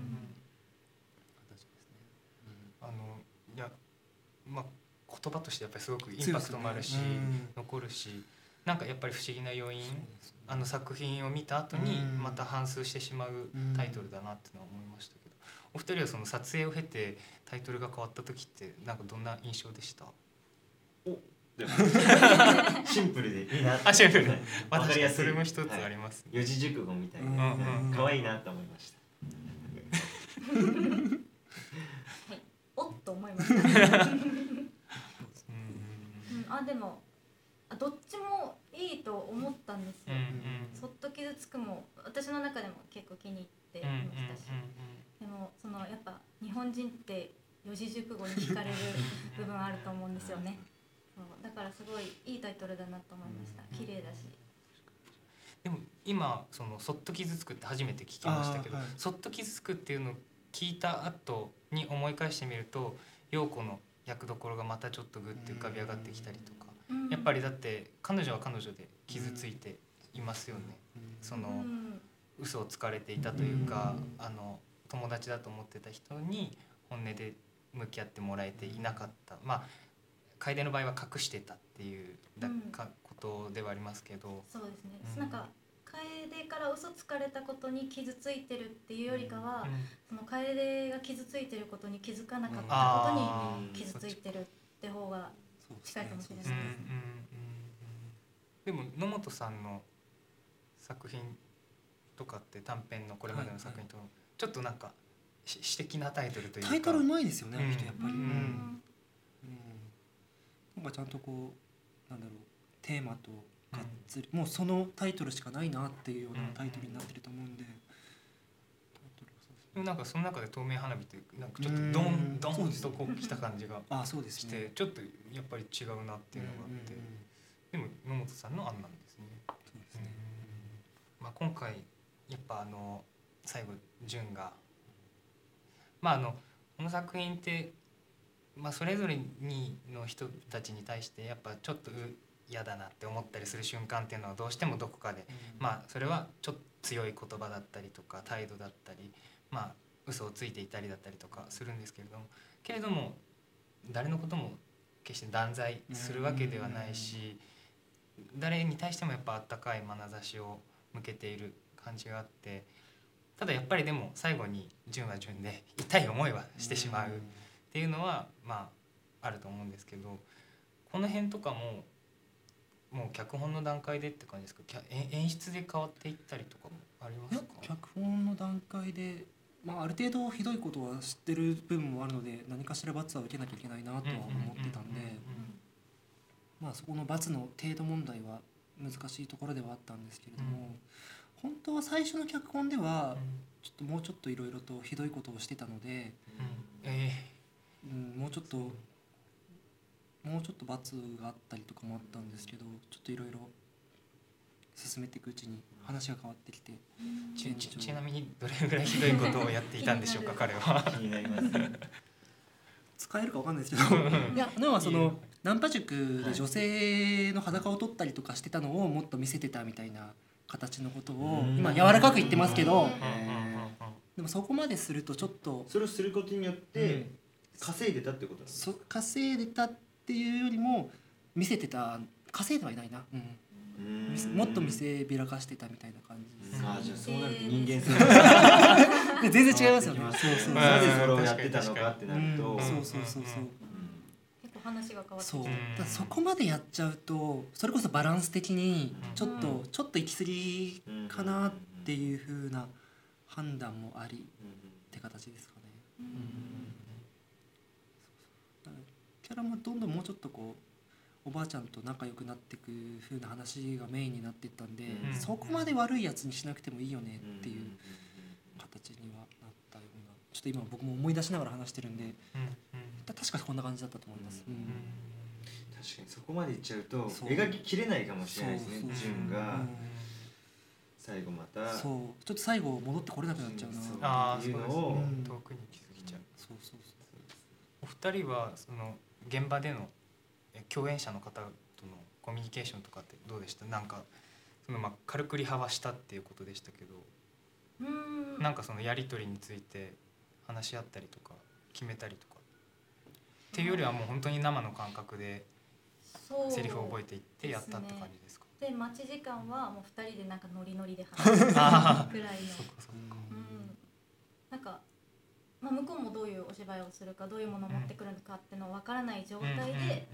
うん、あのいやまあ言葉としてやっぱりすごくインパクトもあるし、ね。うん、残るしなんかやっぱり不思議な要因、ね、あの作品を見た後にまた反芻してしまうタイトルだなってのは思いましたけど、お二人はその撮影を経てタイトルが変わった時ってなんかどんな印象でした？お シンプルでいいなあシンプル。で私はそれも一つあります、はい、四字熟語みたいな。可愛いなと思いました。はい。おっと思いました。うん、あでもあどっちもいいと思ったんですよ、そっと傷つくも私の中でも結構気に入っていましたし、でもそのやっぱ日本人って四字熟語に惹かれる部分あると思うんですよね。そうだからすごいいいタイトルだなと思いました。綺麗だし。でも今そのそっと傷つくって初めて聞きましたけど、はい、そっと傷つくっていうのを聞いた後に思い返してみると陽子の役どころがまたちょっとグッて浮かび上がってきたりとか、やっぱりだって彼女は彼女で傷ついていますよね。その、嘘をつかれていたというか、あの友達だと思ってた人に本音で向き合ってもらえていなかった。まあ楓の場合は隠してたっていうだ、かことではありますけど。そうですね、うん、なんか楓から嘘つかれたことに傷ついてるっていうよりかは、うん、その楓が傷ついてることに気づかなかったことに傷ついてるって方が近いかもしれないです、ね、でも野本さんの作品とかって短編のこれまでの作品と、ちょっとなんか詩的なタイトルというか。タイトルうまいですよね、あの人やっぱり、うん。うん。なんかちゃんとこうなんだろうテーマとがっつり、もうそのタイトルしかないなっていうようなタイトルになってると思うんで。でもなんかその中で透明花火ってなんかちょっとドンドンとこう来た感じがしてちょっとやっぱり違うなっていうのがあって。でも野本さんの案なんですね。そうですね。まあ、今回やっぱあの最後潤がまああのこの作品ってまあ、それぞれにの人たちに対してやっぱちょっと嫌だなって思ったりする瞬間っていうのはどうしてもどこかで、うん、まあそれはちょっと強い言葉だったりとか態度だったりまあ嘘をついていたりだったりとかするんですけれどもけれども誰のことも決して断罪するわけではないし誰に対してもやっぱあったかい眼差しを向けている感じがあってただやっぱりでも最後に純は純で痛い思いはしてしまう。っていうのはまああると思うんですけどこの辺とかももう脚本の段階でって感じですか？演出で変わっていったりとかもありますか？脚本の段階で、まあ、ある程度ひどいことは知ってる部分もあるので何かしら罰は受けなきゃいけないなとは思ってたんでまあそこの罰の程度問題は難しいところではあったんですけれども、うん、本当は最初の脚本ではちょっともうちょっといろいろとひどいことをしてたので、うん、えー。うん、もうちょっともうちょっと罰があったりとかもあったんですけどちょっといろいろ進めていくうちに話が変わってきてちちなみにどれぐらいひどいことをやっていたんでしょうか 彼は。気になります、使えるかわかんないですけど。いやでもそのナンパ塾で女性の裸を取ったりとかしてたのをもっと見せてたみたいな形のことを今柔らかく言ってますけどでもそこまでするとちょっとそれをすることによって、稼いでたってことそ稼いでたっていうよりも見せてた稼いではいないな、うん。もっと見せびらかしてたみたいな感じ。です、あじゃあそうなると人間性。全然違いますよね。そうそうなぜそれをやってたのかってなると、そうそうそうそう、結構話が変わってそう。だそこまでやっちゃうとそれこそバランス的にちょっと、ちょっと行き過ぎかなっていうふうな判断もありって形ですかね。キャラもどんどんもうちょっとこうおばあちゃんと仲良くなっていく風な話がメインになっていったんで、うん、そこまで悪いやつにしなくてもいいよねっていう形にはなったようなちょっと今僕も思い出しながら話してるんで、うん、確かこんな感じだったと思います。確かにそこまでいっちゃうと描ききれないかもしれないですね純が。最後また。そう。ちょっと最後戻ってこれなくなっちゃうな。っていうのを。遠くに気づきちゃう。そうそうそう。お二人はその現場での共演者の方とのコミュニケーションとかってどうでした？なんかそのまあ軽くリハはしたっていうことでしたけどうん。なんかそのやり取りについて話し合ったりとか決めたりとか。っていうよりはもう本当に生の感覚でセリフを覚えていってやったって感じですか？で、待ち時間はもう2人でなんかノリノリで話すぐらいのまあ、向こうもどういうお芝居をするかどういうものを持ってくるのかっていうのを分からない状態で、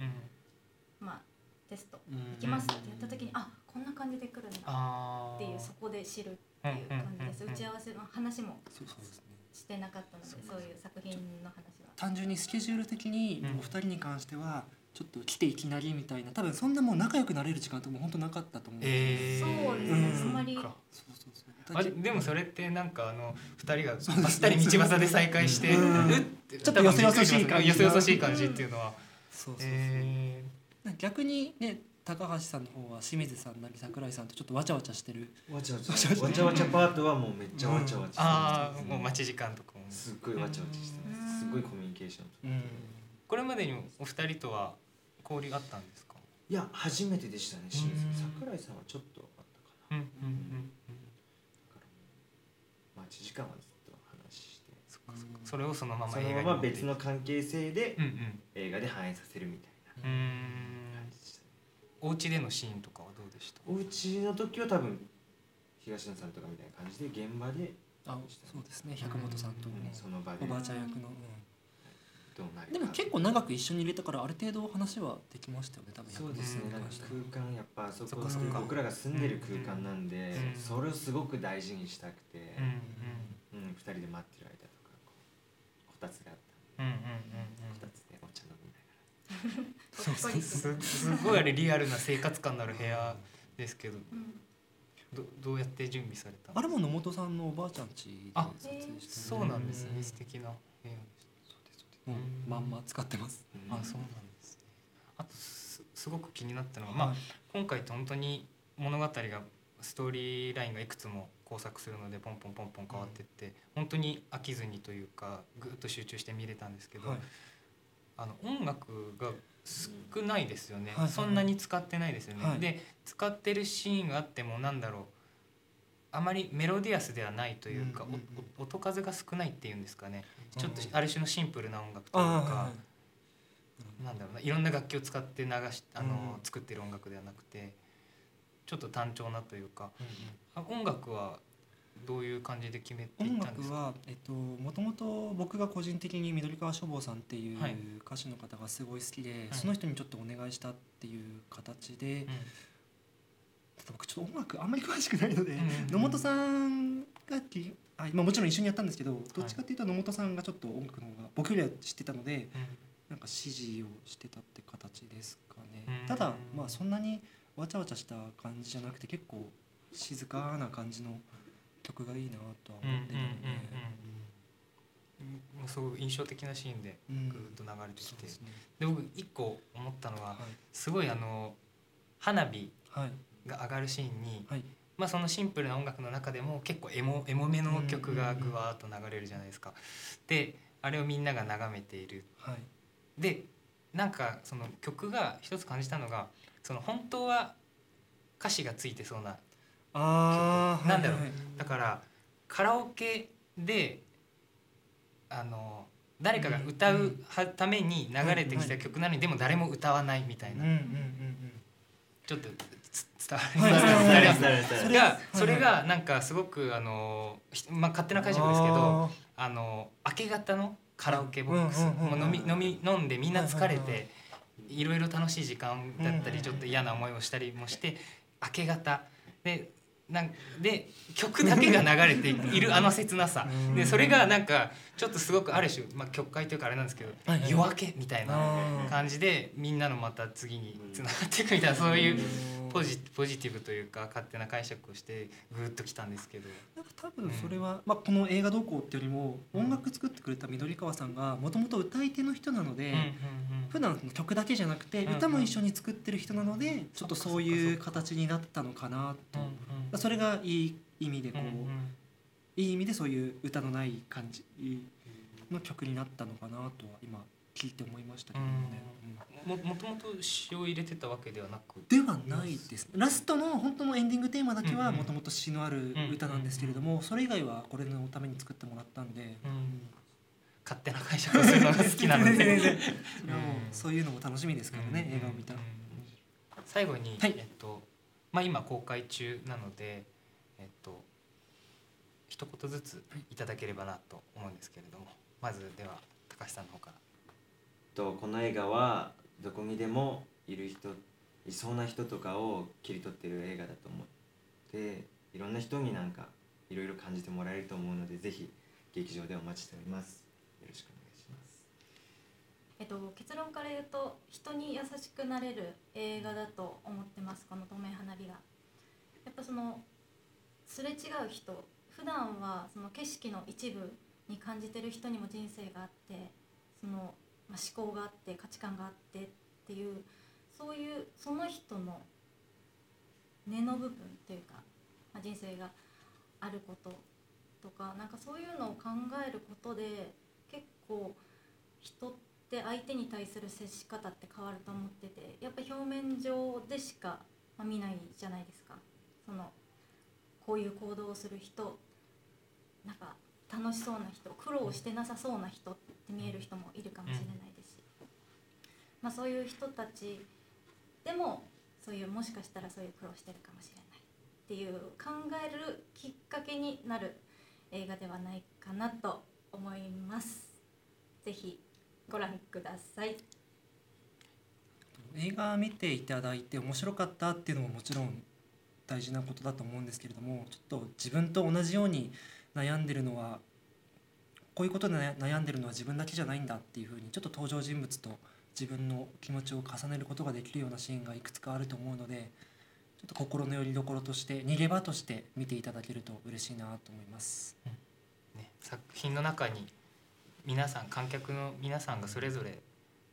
まあ、テスト行きますってやった時に、あこんな感じで来るんだっていうそこで知るっていう感じです、打ち合わせの話もしてなかったのでそういう作品の話は。単純にスケジュール的にお二人に関しては、ちょっと来ていきなりみたいな多分そんなもう仲良くなれる時間とかも本当なかったと思う、えー、そうですね、うん、あまり。そうそうそうあでもそれってなんかあの二人がばったり道端で再会して、うん、ちょっとよそよそしい感じよそよそしい感じっていうのは、そうそうそう、えー。逆にね高橋さんの方は清水さんなり桜井さんとちょっとわちゃわちゃしてる。わちゃわちゃ。わちゃわちゃパートはもうめっちゃわちゃわちゃ、うん、ああもう待ち時間とかも。すっごいわちゃわちゃしてます。すごいコミュニケーション、うん、これまでにお二人とは交流あったんですか？いや初めてでしたね清水桜井さんはちょっとあったかな。うんうんうん8時間はずっと話して。そかそか。それをそのままそのまま別の関係性で映画で反映させるみたいなん感じでしたねお家でのシーンとかはどうでした？お家の時は多分東野さんとかみたいな感じで現場であそうですね。百本さんとね。その場で。おばあちゃん役の、うん、でも結構長く一緒に入れたからある程度話はできましたよね多分そうですね、なんか空間やっぱそこそっ僕らが住んでる空間なんで、うん。それをすごく大事にしたくて、うん。うん、2人で待ってる間とかこたつがあったんで、こたつでお茶飲みながら。そうそう。すすごいあれリアルな生活感のある部屋ですけど、どどうやって準備された？あれも野本さんのおばあちゃん家で撮影して、ね、そうなんですね。素敵な部屋でしたうまんま使ってます、あそうなんですね。あとすすごく気になったのは、まあ今回って本当に物語がストーリーラインがいくつも工作するのでポンポンポンポン変わってって、うん、本当に飽きずにというかぐっと集中して見れたんですけど、はい、あの音楽が少ないですよね、はい、そんなに使ってないですよね、はい、で使ってるシーンがあってもなんだろう。あまりメロディアスではないというか、うんうんうん、音数が少ないっていうんですかね。ちょっとある種のシンプルな音楽というか、なんだろうな。いろんな楽器を使って流しあの、うん、作ってる音楽ではなくてちょっと単調なというか、うんうん、音楽はどういう感じで決めていったんですか？音楽は、えっと、もともと僕が個人的に緑川書房さんっていう歌手の方がすごい好きで、はい、その人にちょっとお願いしたっていう形で、うん、ただ僕ちょっと音楽あんまり詳しくないので、うん、野本さんがきあ、まあ、もちろん一緒にやったんですけどどっちかっていうと野本さんがちょっと音楽の方が僕よりは知ってたので、うん、なんか指示をしてたって形ですかね。ただまあそんなにわちゃわちゃした感じじゃなくて結構静かな感じの。曲がいいなとは思ってたので、うん、すごい印象的なシーンでぐっと流れてきて、で、ね、僕一個思ったのは、はい、すごいあの花火が上がるシーンに、はい、まあ、そのシンプルな音楽の中でも結構エモエモめの曲がぐわっと流れるじゃないですか。であれをみんなが眺めている。はい、でなんかその曲が一つ感じたのがその本当は歌詞がついてそうなあなんだろう、はい。はい、だからカラオケであの誰かが歌うために流れてきた曲なのにでも誰も歌わないみたいな。ちょっと伝わりますがそれがなんかすごくあのまあ勝手な解釈ですけどあの明け方のカラオケボックスもう飲み飲み飲んでみんな疲れていろいろ楽しい時間だったりちょっと嫌な思いをしたりもして明け方。でなんで曲だけが流れている あの切なさ。でそれがなんかちょっとすごくある種、まあ、曲解というかあれなんですけど、夜明けみたいな感じでみんなのまた次につながっていくみたいなそういうポジポジティブというか勝手な解釈をしてぐっときたんですけど。なんか多分それは、うん、まあ、この映画どこってよりも音楽作ってくれた緑川さんがもともと歌い手の人なので、うんうんうん、普段曲だけじゃなくて歌も一緒に作ってる人なので、ちょっとそういう形になったのかなと、うんうん、それがいい意味でこう、うんうん、いい意味でそういう歌のない感じの曲になったのかなとは今聞いて思いましたけどね。ももともと詩を入れてたわけではなく。ではないです。ラストの本当のエンディングテーマだけはもともと詩のある歌なんですけれども、それ以外はこれのために作ってもらったんで、うん、勝手な解釈をするのが好きなので。そういうのも楽しみですからね、映画を見たら、最後に、はい、えっとまあ、今公開中なので、えっと、一言ずついただければなと思うんですけれども。まずでは高橋さんの方から。とこの映画はどこにでもいる人いそうな人とかを切り取ってる映画だと思っていろんな人になんかいろいろ感じてもらえると思うのでぜひ劇場でお待ちしております。よろしくお願いします。えっと結論から言うと人に優しくなれる映画だと思ってます。この透明花火がやっぱそのすれ違う人。普段はその景色の一部に感じてる人にも人生があってそのま、思考があって価値観があってっていうそういうその人の根の部分というか、ま、人生があることとかなんかそういうのを考えることで結構人って相手に対する接し方って変わると思っててやっぱ表面上でしか、ま、見ないじゃないですか。そのこういう行動をする人なんか楽しそうな人苦労してなさそうな人って見える人もいるかもしれないですし、まあ、そういう人たちでもそういうもしかしたらそういう苦労してるかもしれないっていう考えるきっかけになる映画ではないかなと思います。ぜひご覧ください。映画見ていただいて面白かったっていうのももちろん大事なことだと思うんですけれどもちょっと自分と同じように悩んでるのはこういうことで悩んでるのは自分だけじゃないんだっていうふうにちょっと登場人物と自分の気持ちを重ねることができるようなシーンがいくつかあると思うのでちょっと心の拠り所として逃げ場として見ていただけると嬉しいなと思います。うん、ね、作品の中に皆さん観客の皆さんがそれぞれ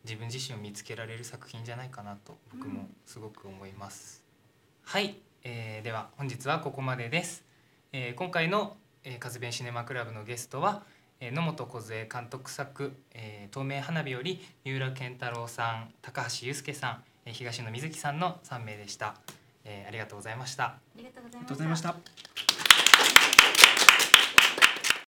自分自身を見つけられる作品じゃないかなと僕もすごく思います。うん、はい、えー、では本日はここまでです。えー、今回のえー、カズベンシネマクラブのゲストは、えー、野本梢監督作、えー「透明花火」より三浦健太郎さん高橋祐介さん、えー、東野瑞希さんの3名でした、えー、ありがとうございました。ありがとうございました